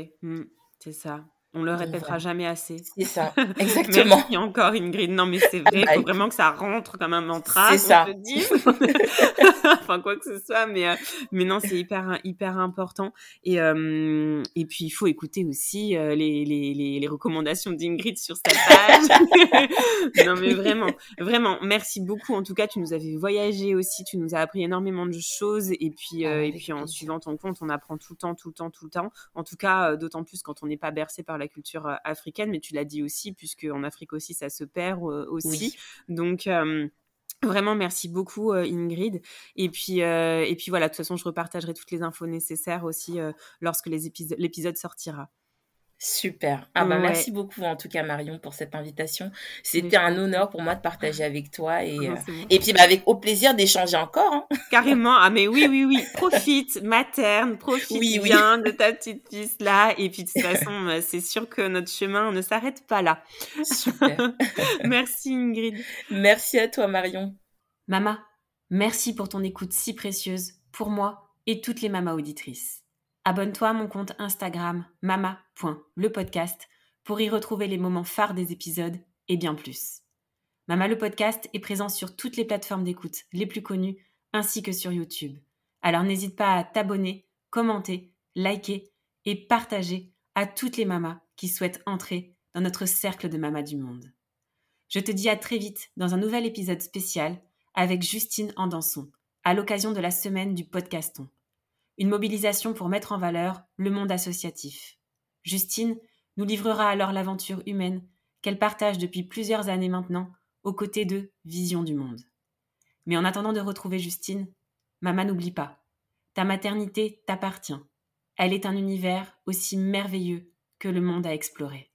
C'est ça. On le répétera jamais assez. C'est ça, exactement. Merci encore Ingrid. Non mais c'est vrai, il Bah, faut écoute. vraiment que ça rentre comme un mantra. C'est ça. dise. enfin quoi que ce soit, mais euh, mais non c'est hyper hyper important. Et euh, et puis il faut écouter aussi euh, les, les les les recommandations d'Ingrid sur sa page. non mais vraiment vraiment merci beaucoup. En tout cas tu nous avais voyagé aussi, tu nous as appris énormément de choses et puis Ah, euh, et puis en suivant ton compte on apprend tout le temps tout le temps tout le temps. En tout cas, d'autant plus quand on n'est pas bercé par la culture euh, africaine, mais tu l'as dit aussi, puisque en Afrique aussi, ça se perd euh, aussi. Oui. Donc, vraiment, merci beaucoup, euh, Ingrid. Et puis, euh, et puis voilà, de toute façon, je repartagerai toutes les infos nécessaires aussi euh, lorsque l'épisode sortira. Super. Ah bah Ouais. merci beaucoup en tout cas Marion pour cette invitation. C'était un honneur pour moi de partager avec toi et Non, euh, bon. et puis bah avec au plaisir d'échanger encore. hein. Carrément. Ah, mais oui, oui, oui. Profite, materne, profite Oui, oui. bien de ta petite piste là. Et puis, de toute façon, euh, c'est sûr que notre chemin ne s'arrête pas là. Super. Merci, Ingrid. merci à toi Marion. Mama, merci pour ton écoute si précieuse pour moi et toutes les mamas auditrices. Abonne-toi à mon compte Instagram mama.lepodcast pour y retrouver les moments phares des épisodes et bien plus. Mama le podcast est présent sur toutes les plateformes d'écoute les plus connues ainsi que sur YouTube. Alors n'hésite pas à t'abonner, commenter, liker et partager à toutes les mamas qui souhaitent entrer dans notre cercle de mamas du monde. Je te dis à très vite dans un nouvel épisode spécial avec Justine Andanson, à l'occasion de la semaine du podcaston. Une mobilisation pour mettre en valeur le monde associatif. Justine nous livrera alors l'aventure humaine qu'elle partage depuis plusieurs années maintenant aux côtés de Vision du Monde. Mais en attendant de retrouver Justine, Maman n'oublie pas, ta maternité t'appartient. Elle est un univers aussi merveilleux que le monde à explorer.